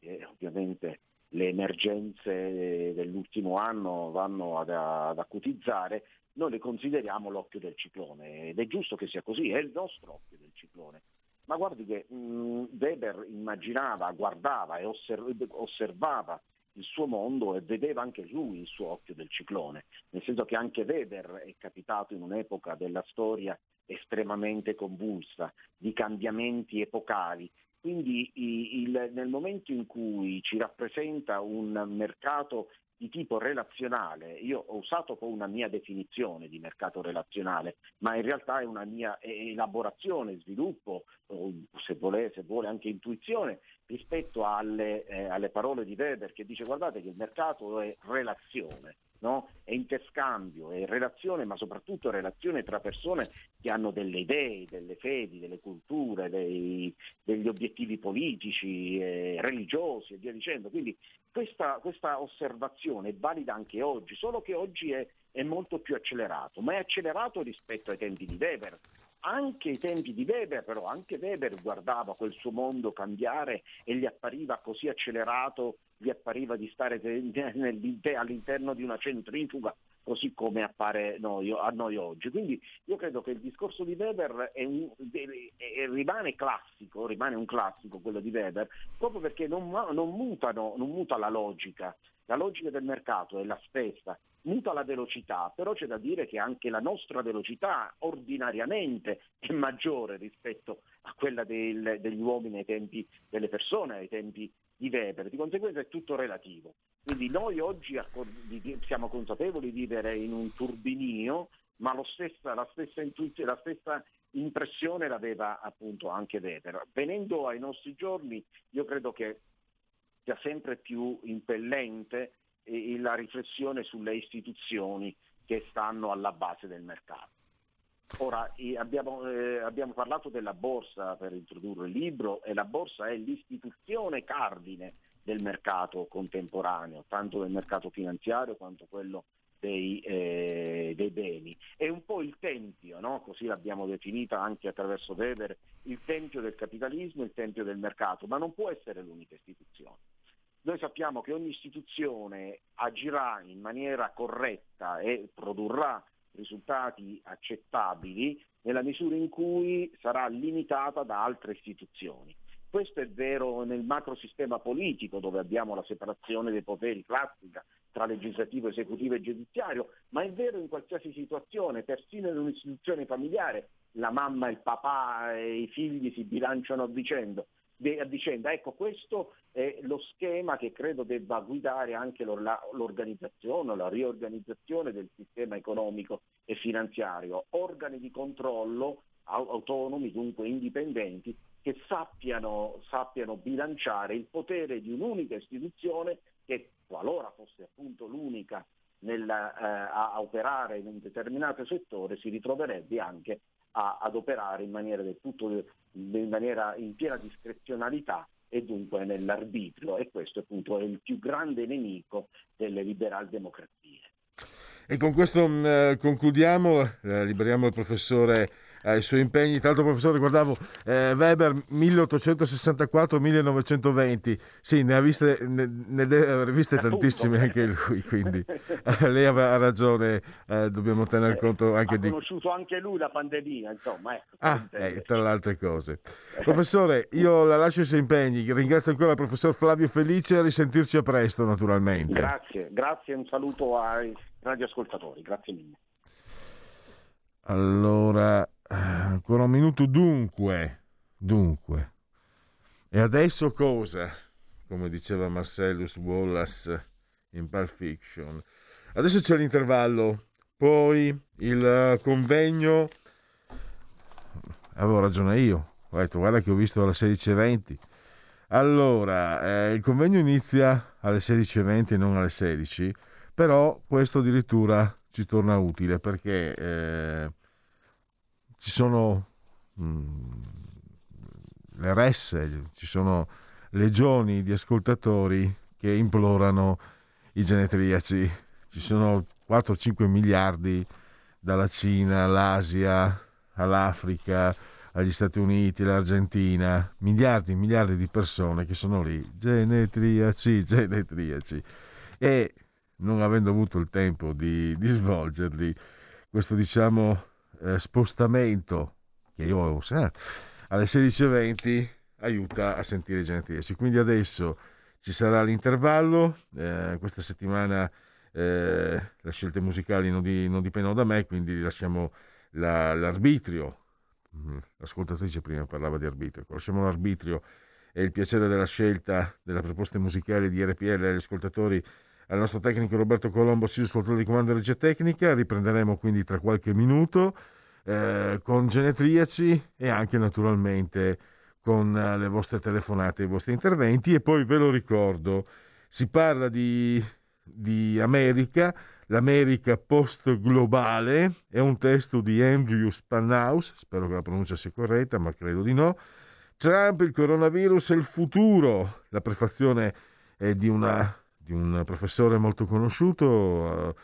[SPEAKER 16] eh, ovviamente le emergenze dell'ultimo anno vanno ad, ad acutizzare, noi le consideriamo l'occhio del ciclone ed è giusto che sia così, è il nostro occhio del ciclone. Ma guardi che mh, Weber immaginava, guardava e osserv- osservava il suo mondo e vedeva anche lui il suo occhio del ciclone, nel senso che anche Weber è capitato in un'epoca della storia estremamente convulsa, di cambiamenti epocali, quindi il, nel momento in cui ci rappresenta un mercato di tipo relazionale, io ho usato poi una mia definizione di mercato relazionale, ma in realtà è una mia elaborazione, sviluppo, se vuole, se vuole anche intuizione, rispetto alle, eh, alle parole di Weber che dice guardate che il mercato è relazione no? è interscambio, è relazione, ma soprattutto relazione tra persone che hanno delle idee, delle fedi, delle culture, dei, degli obiettivi politici, eh, religiosi e via dicendo. Quindi questa, questa, osservazione è valida anche oggi, solo che oggi è, è molto più accelerato, ma è accelerato rispetto ai tempi di Weber anche ai tempi di Weber, però anche Weber guardava quel suo mondo cambiare e gli appariva così accelerato, gli appariva di stare all'interno di una centrifuga così come appare noi, a noi oggi. Quindi io credo che il discorso di Weber è un, è, rimane classico, rimane un classico quello di Weber, proprio perché non, non, mutano, non muta la logica, la logica del mercato è la stessa, muta la velocità, però c'è da dire che anche la nostra velocità ordinariamente è maggiore rispetto a quella del, degli uomini ai tempi delle persone, ai tempi di Weber, di conseguenza è tutto relativo. Quindi noi oggi siamo consapevoli di vivere in un turbinio, ma stessa, la, stessa intuizione, la stessa impressione l'aveva appunto anche Weber. Venendo ai nostri giorni, io credo che sia sempre più impellente la riflessione sulle istituzioni che stanno alla base del mercato. Ora abbiamo, eh, abbiamo, parlato della borsa per introdurre il libro e la borsa è l'istituzione cardine del mercato contemporaneo, tanto del mercato finanziario quanto quello dei, eh, dei beni. È un po' il tempio, no? così l'abbiamo definita anche attraverso Weber, il tempio del capitalismo, il tempio del mercato, ma non può essere l'unica istituzione. Noi sappiamo che ogni istituzione agirà in maniera corretta e produrrà risultati accettabili nella misura in cui sarà limitata da altre istituzioni. Questo è vero nel macrosistema politico dove abbiamo la separazione dei poteri classica tra legislativo, esecutivo e giudiziario, ma è vero in qualsiasi situazione, persino in un'istituzione familiare, la mamma, il papà e i figli si bilanciano a vicenda a vicenda. Ecco, questo è lo schema che credo debba guidare anche l'organizzazione, la riorganizzazione del sistema economico e finanziario, organi di controllo autonomi, dunque indipendenti, che sappiano, sappiano bilanciare il potere di un'unica istituzione che, qualora fosse appunto l'unica nella, eh, a operare in un determinato settore, si ritroverebbe anche ad operare in maniera del tutto in, maniera, in piena discrezionalità e dunque nell'arbitrio e questo appunto è il più grande nemico delle liberal democrazie.
[SPEAKER 4] E con questo mh, eh, concludiamo, eh, liberiamo il professore ai suoi impegni. Tra l'altro, professore, guardavo eh, Weber 1864-1920. Sì, ne ha viste, ne, ne aver viste tantissime anche lui, quindi eh, lei aveva ragione, eh, dobbiamo tener conto anche
[SPEAKER 16] ha
[SPEAKER 4] di...
[SPEAKER 16] conosciuto anche lui la pandemia, insomma. Ecco,
[SPEAKER 4] Ah, eh, tra le altre cose. Professore, io la lascio ai suoi impegni. Ringrazio ancora il professor Flavio Felice a risentirci a presto, naturalmente.
[SPEAKER 16] Grazie, grazie, un saluto ai radioascoltatori, grazie mille.
[SPEAKER 4] Allora, eh, ancora un minuto. Dunque, dunque. E adesso cosa? Come diceva Marcellus Wallace in Pulp Fiction. Adesso c'è l'intervallo, poi il eh, convegno. Avevo ragione io. Ho detto, guarda che ho visto alle 16.20. Allora, eh, il convegno inizia alle 16.20 e non alle 16, però questo addirittura ci torna utile perché eh, ci sono mh, le resse, ci sono legioni di ascoltatori che implorano i genetriaci. Ci sono 4-5 miliardi dalla Cina all'Asia, all'Africa, agli Stati Uniti, all'Argentina, miliardi e miliardi di persone che sono lì, genetriaci, genetriaci. E non avendo avuto il tempo di, di svolgerli, questo diciamo eh, spostamento che io avevo segnato alle 16.20 aiuta a sentire i genetriaci. Quindi adesso ci sarà l'intervallo, eh, questa settimana eh, le scelte musicali non, di, non, dipendono da me, quindi lasciamo la, l'arbitrio. L'ascoltatrice prima parlava di arbitrio, lasciamo l'arbitrio e il piacere della scelta delle proposte musicali di RPL agli ascoltatori al nostro tecnico Roberto Colombo sul suo di comando di regia tecnica. Riprenderemo quindi tra qualche minuto eh, con genetriaci e anche naturalmente con eh, le vostre telefonate e i vostri interventi. E poi ve lo ricordo, si parla di, di America, l'America post-globale, è un testo di Andrew Spanhaus, spero che la pronuncia sia corretta, ma credo di no. Trump, il coronavirus e il futuro. La prefazione è di una di un professore molto conosciuto uh,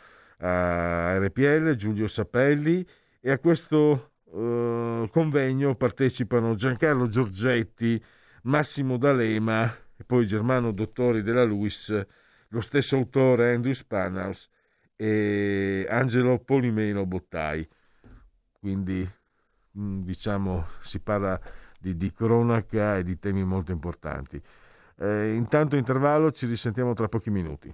[SPEAKER 4] a RPL, Giulio Sapelli, e a questo uh, convegno partecipano Giancarlo Giorgetti, Massimo D'Alema e poi Germano Dottori della Luis, lo stesso autore Andrew Spanhaus e Angelo Polimeno Bottai. Quindi mh, diciamo si parla di, di cronaca e di temi molto importanti. Eh, intanto intervallo, ci risentiamo tra pochi minuti.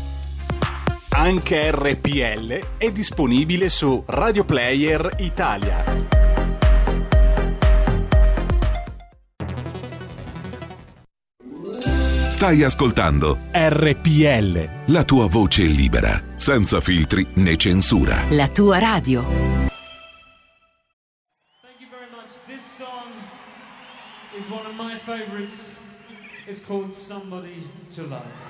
[SPEAKER 10] Anche RPL è disponibile su Radio Player Italia.
[SPEAKER 14] Stai ascoltando
[SPEAKER 10] RPL.
[SPEAKER 14] la tua voce libera, senza filtri né censura.
[SPEAKER 8] La tua radio.
[SPEAKER 17] This song is one of my favorites. It's called Somebody to Love.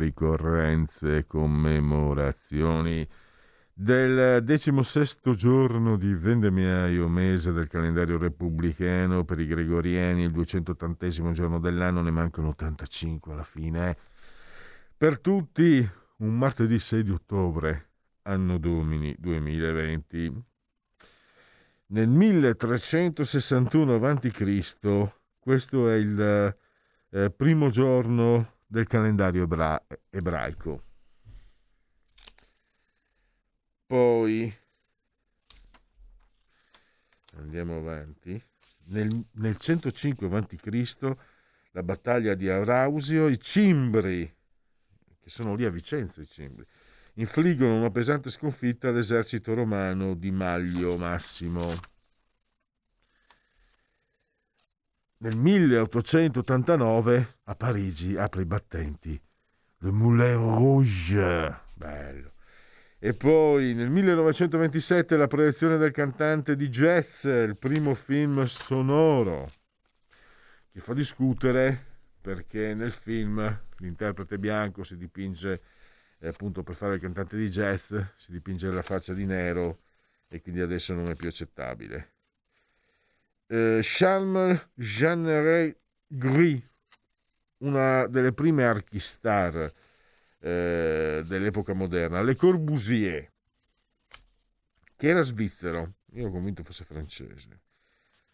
[SPEAKER 4] ricorrenze e commemorazioni del decimosesto giorno di vendemmiaio, mese del calendario repubblicano per i gregoriani, il 280 giorno dell'anno, ne mancano 85 alla fine. Per tutti un martedì 6 di ottobre, anno domini 2020. Nel 1361 a.C., questo è il eh, primo giorno del calendario ebra- ebraico. Poi andiamo avanti. Nel, nel 105 a.C., la battaglia di Arausio, i Cimbri, che sono lì a Vicenza, i Cimbri, infliggono una pesante sconfitta all'esercito romano di Maglio Massimo. Nel 1889 a Parigi apre i battenti Le Moulin Rouge, bello. E poi nel 1927 la proiezione del cantante di jazz, il primo film sonoro, che fa discutere perché nel film l'interprete bianco si dipinge, eh, appunto per fare il cantante di jazz, si dipinge la faccia di nero e quindi adesso non è più accettabile. Eh, Charles Jeanneret Gris, una delle prime archistar eh, dell'epoca moderna, Le Corbusier, che era svizzero, io ero convinto fosse francese,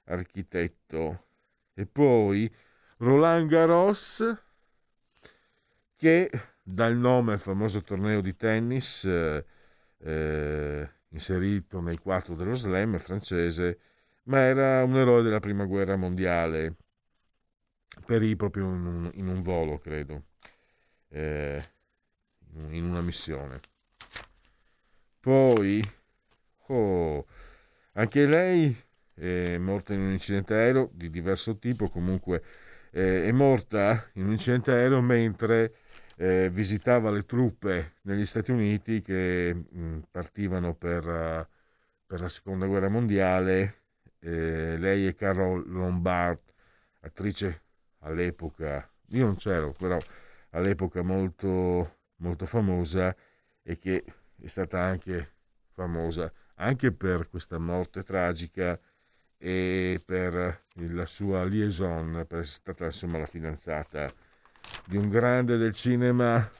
[SPEAKER 4] architetto, e poi Roland Garros, che dà il nome al famoso torneo di tennis eh, eh, inserito nei quattro dello slam francese, ma era un eroe della prima guerra mondiale, perì proprio in un, in un volo, credo, eh, in una missione. Poi, oh, anche lei è morta in un incidente aereo di diverso tipo, comunque eh, è morta in un incidente aereo mentre eh, visitava le truppe negli Stati Uniti che mh, partivano per, uh, per la seconda guerra mondiale. Eh, lei è Carol Lombard, attrice all'epoca, io non c'ero, però all'epoca molto, molto famosa e che è stata anche famosa anche per questa morte tragica e per la sua liaison, per essere stata insomma la fidanzata di un grande del cinema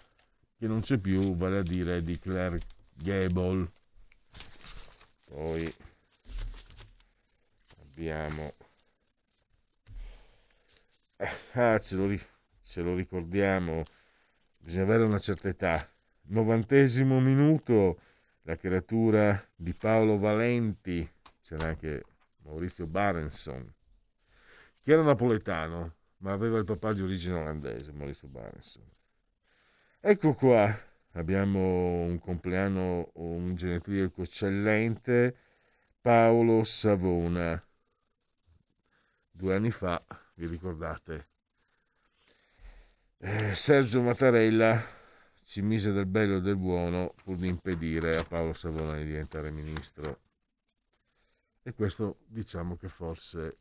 [SPEAKER 4] che non c'è più, vale a dire di Claire Gable. Poi abbiamo... Ah, ce lo, ce lo ricordiamo, bisogna avere una certa età. Novantesimo minuto, la creatura di Paolo Valenti, c'era anche Maurizio Barenson, che era napoletano, ma aveva il papà di origine olandese, Maurizio Barenson. Ecco qua, abbiamo un compleanno, un genetriaco eccellente, Paolo Savona. Due anni fa, vi ricordate, eh, Sergio Mattarella ci mise del bello e del buono pur di impedire a Paolo Savona di diventare ministro. E questo diciamo che forse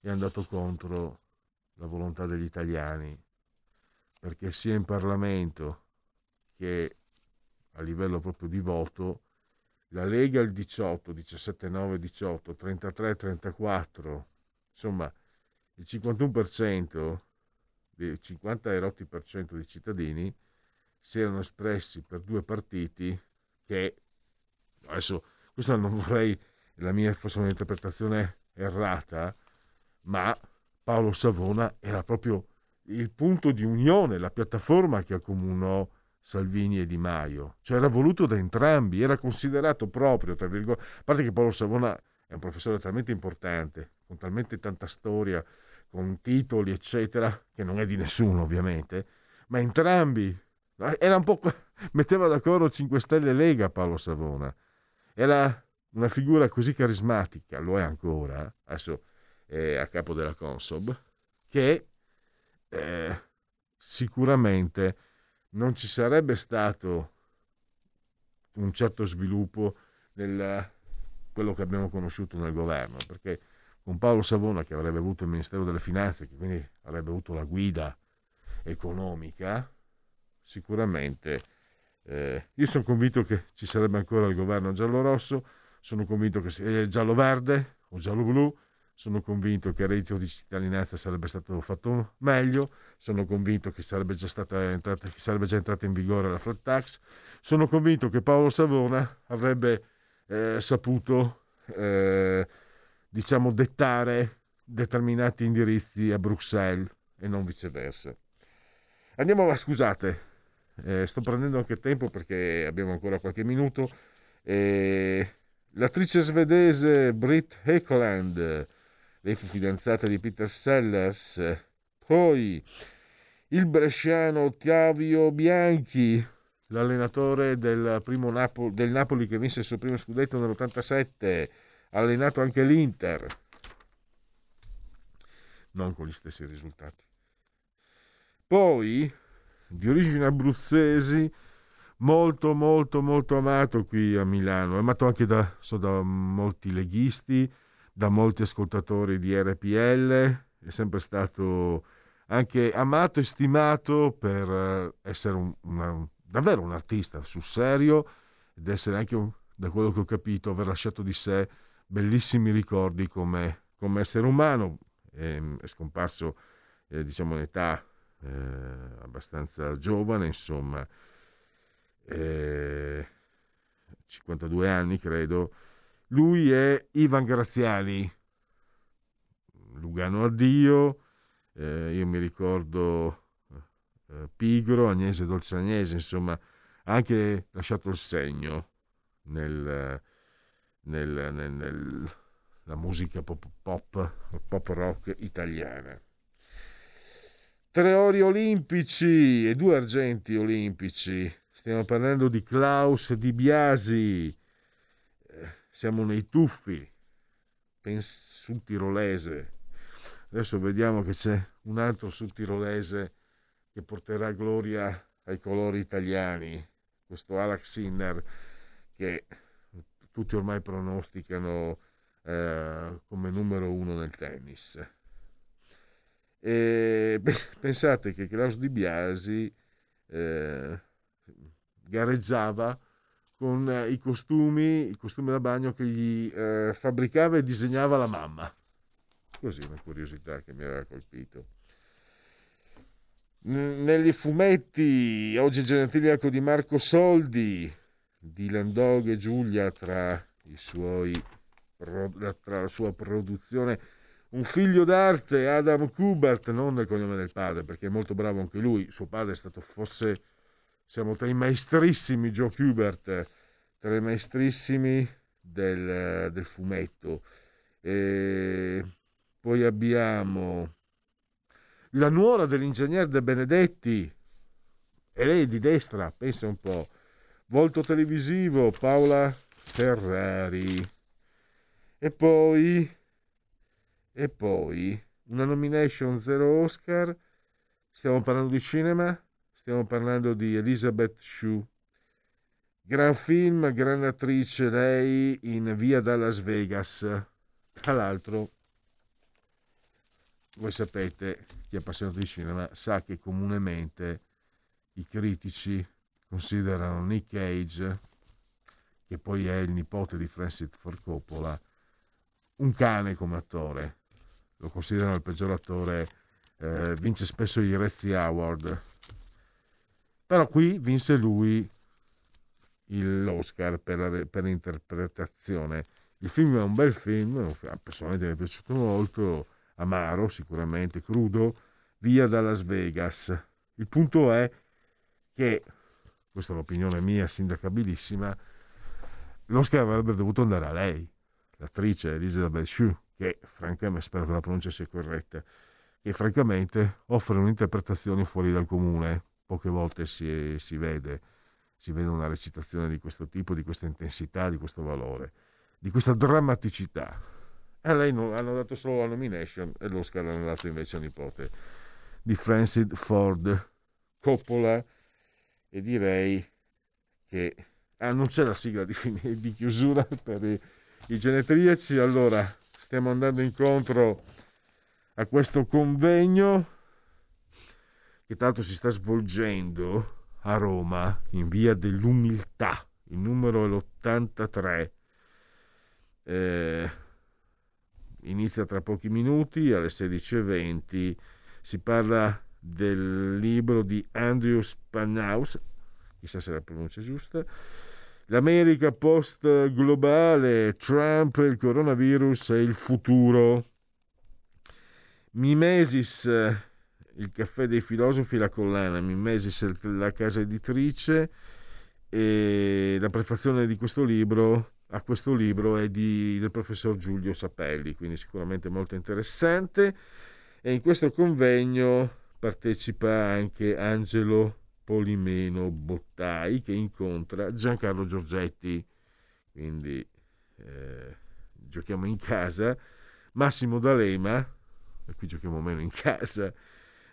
[SPEAKER 4] è andato contro la volontà degli italiani, perché sia in Parlamento che a livello proprio di voto, la Lega il 18, 17, 9, 18, 33, 34, insomma il 51%, il 50 e rotti per cento dei cittadini si erano espressi per due partiti che adesso questo non vorrei la mia fosse un'interpretazione errata ma Paolo Savona era proprio il punto di unione, la piattaforma che accomunò Salvini e Di Maio. Cioè era voluto da entrambi, era considerato proprio, tra virgolette, a parte che Paolo Savona è un professore talmente importante, con talmente tanta storia, con titoli, eccetera, che non è di nessuno ovviamente, ma entrambi, era un po', metteva d'accordo 5 Stelle e Lega Paolo Savona, era una figura così carismatica, lo è ancora, adesso è a capo della Consob, che eh, sicuramente non ci sarebbe stato un certo sviluppo nel quello che abbiamo conosciuto nel governo, perché con Paolo Savona che avrebbe avuto il Ministero delle Finanze, che quindi avrebbe avuto la guida economica, sicuramente eh, io sono convinto che ci sarebbe ancora il governo giallo-rosso, sono convinto che sia giallo-verde o giallo-blu, sono convinto che il reddito di cittadinanza sarebbe stato fatto meglio, sono convinto che sarebbe già, stata entrata, che sarebbe già entrata in vigore la flat tax, sono convinto che Paolo Savona avrebbe eh, saputo eh, diciamo dettare determinati indirizzi a Bruxelles e non viceversa. Andiamo a scusate, eh, sto prendendo anche tempo perché abbiamo ancora qualche minuto. Eh, l'attrice svedese Britt Heckland, lei fu fidanzata di Peter Sellers, poi il bresciano Ottavio Bianchi, l'allenatore del, Napo- del Napoli che vinse il suo primo scudetto nell'87, ha allenato anche l'Inter, non con gli stessi risultati. Poi, di origini abruzzesi, molto molto molto amato qui a Milano, amato anche da, so, da molti leghisti, da molti ascoltatori di RPL, è sempre stato anche amato e stimato per eh, essere un, una, davvero un artista sul serio ed essere anche, un, da quello che ho capito, aver lasciato di sé bellissimi ricordi come, come essere umano. È, è scomparso, eh, diciamo, in età eh, abbastanza giovane, insomma, eh, 52 anni credo. Lui è Ivan Graziani, Lugano addio, eh, io mi ricordo eh, Pigro, Agnese Dolce Agnese, insomma, ha anche lasciato il segno nel, nel, nel, nella musica pop, pop, pop rock italiana. Tre ori olimpici e due argenti olimpici. Stiamo parlando di Klaus Di Biasi. Siamo nei tuffi. Sul tirolese. Adesso vediamo che c'è un altro sul tirolese che porterà gloria ai colori italiani. Questo Alex Sinner che tutti ormai pronosticano eh, come numero uno nel tennis. E, beh, pensate che Klaus Di Biasi eh, gareggiava con eh, i costumi, i costumi da bagno che gli eh, fabbricava e disegnava la mamma. Così una curiosità che mi aveva colpito. Negli fumetti, oggi il genetiliaco di Marco Soldi, Dylan Dog e Giulia tra, suoi, tra la sua produzione un figlio d'arte, Adam Kubert, non del cognome del padre, perché è molto bravo anche lui. Suo padre è stato forse, siamo tra i maestrissimi, Joe Kubert, tra i maestrissimi del, del fumetto. E poi abbiamo la nuora dell'ingegner De Benedetti, e lei di destra, pensa un po'. Volto televisivo, Paola Ferrari. E poi e poi una nomination zero Oscar. Stiamo parlando di cinema, stiamo parlando di Elizabeth Shue. Gran film, gran attrice lei in Via da Las Vegas. Tra l'altro, voi sapete, chi è appassionato di cinema sa che comunemente i critici considerano Nick Cage, che poi è il nipote di Francis Ford Coppola, un cane come attore lo considerano il peggior attore, eh, vince spesso i Razzie Award. Però qui vinse lui l'Oscar per, la, per l'interpretazione. Il film è un bel film, personalmente mi è piaciuto molto, amaro sicuramente, crudo, via da Las Vegas. Il punto è che, questa è un'opinione mia sindacabilissima, l'Oscar avrebbe dovuto andare a lei, l'attrice Elizabeth Shue, che francamente, spero che la pronuncia sia corretta, che francamente offre un'interpretazione fuori dal comune. Poche volte si, si vede, si vede una recitazione di questo tipo, di questa intensità, di questo valore, di questa drammaticità. A lei non, hanno dato solo la nomination e l'Oscar l'hanno dato invece a nipote di Francis Ford Coppola. E direi che ah, non c'è la sigla di, fine, di chiusura per i, i genetriaci. Allora stiamo andando incontro a questo convegno che tanto si sta svolgendo a Roma in via dell'umiltà il numero è l'83 eh, inizia tra pochi minuti alle 16.20 si parla del libro di Andrew Spanhaus chissà se la pronuncia è giusta l'America post globale Trump il coronavirus e il futuro. Mimesis il caffè dei filosofi la collana Mimesis la casa editrice e la prefazione di questo libro a questo libro è di, del professor Giulio Sapelli, quindi sicuramente molto interessante. E in questo convegno partecipa anche Angelo Polimeno Bottai che incontra Giancarlo Giorgetti, quindi eh, giochiamo in casa, Massimo D'Alema, e qui giochiamo meno in casa,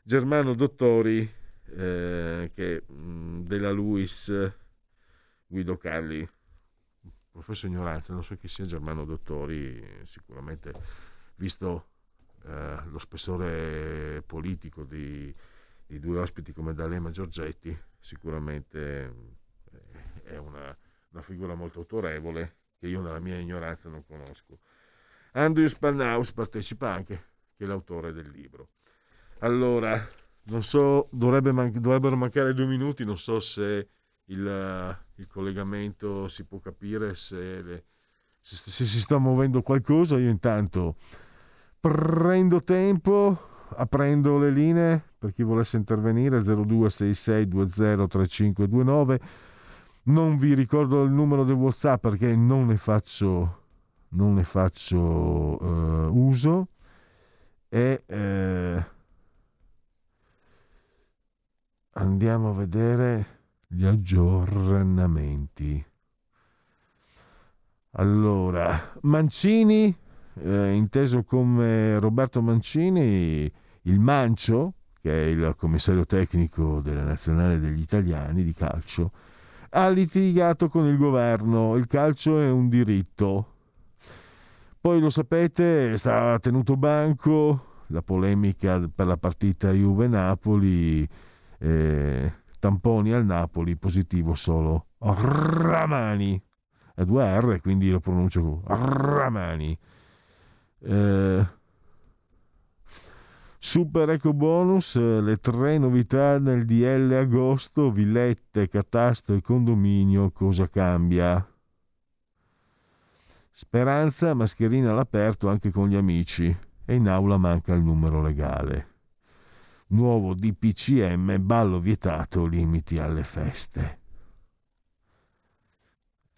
[SPEAKER 4] Germano Dottori, eh, che della Luis, Guido Carli, professo ignoranza, non so chi sia Germano Dottori, sicuramente visto eh, lo spessore politico di, di, due ospiti come D'Alema e Giorgetti, sicuramente eh, è una, una, figura molto autorevole che io nella mia ignoranza non conosco. Andrew Spanhaus partecipa anche, che è l'autore del libro. Allora, non so, man- dovrebbero mancare due minuti, non so se il, il collegamento si può capire se, le, se, se, si sta muovendo qualcosa. Io intanto prendo tempo, aprendo le linee per chi volesse intervenire 0266203529. Non vi ricordo il numero del WhatsApp perché non ne faccio, non ne faccio uh, uso. E eh, andiamo a vedere gli aggiornamenti. Allora, Mancini, eh, inteso come Roberto Mancini, il Mancio, che è il commissario tecnico della nazionale degli italiani di calcio, ha litigato con il governo. Il calcio è un diritto. Poi lo sapete, sta tenuto banco la polemica per la partita Juve-Napoli. Eh, tamponi al Napoli, positivo solo Ramani. È due R, quindi lo pronuncio Ramani. Eh, super eco bonus, le tre novità nel DL agosto, villette, catasto e condominio, cosa cambia? Speranza, mascherina all'aperto anche con gli amici e in aula manca il numero legale nuovo DPCM, ballo vietato, limiti alle feste.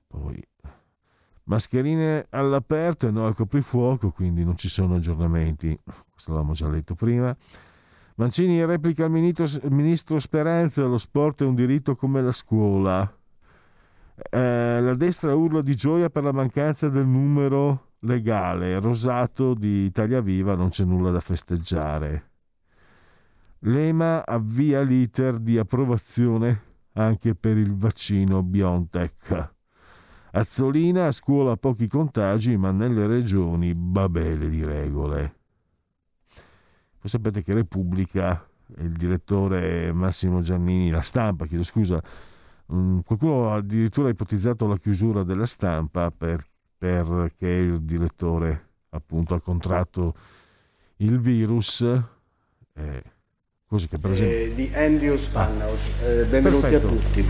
[SPEAKER 4] Poi mascherine all'aperto e no al coprifuoco, quindi non ci sono aggiornamenti, questo l'abbiamo già letto prima. Mancini replica al ministro, ministro Speranza, lo sport è un diritto come la scuola. Eh, la destra urla di gioia per la mancanza del numero legale. Rosato di Italia Viva non c'è nulla da festeggiare. L'EMA avvia l'iter di approvazione anche per il vaccino BioNTech. Azzolina a scuola pochi contagi, ma nelle regioni babele di regole. Voi sapete che Repubblica, il direttore Massimo Giannini, la stampa, chiedo scusa, um, qualcuno ha addirittura ipotizzato la chiusura della stampa per, perché il direttore appunto ha contratto il virus. Eh, Così che per esempio...
[SPEAKER 18] Eh, di Andrew Spanhaus. Eh, benvenuti
[SPEAKER 4] Perfetto.
[SPEAKER 18] a tutti.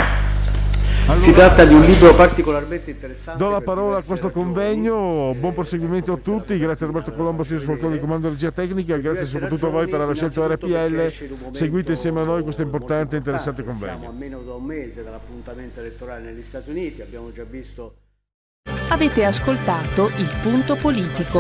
[SPEAKER 19] Si tratta di un libro particolarmente interessante.
[SPEAKER 4] Do la parola a questo
[SPEAKER 19] ragioni.
[SPEAKER 4] convegno, buon proseguimento a tutti, grazie a Roberto Colombo sia sul controllo di comando di regia tecnica, grazie soprattutto a voi per aver scelto RPL, seguite insieme a noi questo importante e interessante
[SPEAKER 19] Siamo
[SPEAKER 4] convegno.
[SPEAKER 19] a meno da un mese dall'appuntamento elettorale negli Stati Uniti, abbiamo già visto
[SPEAKER 8] Avete ascoltato il punto politico.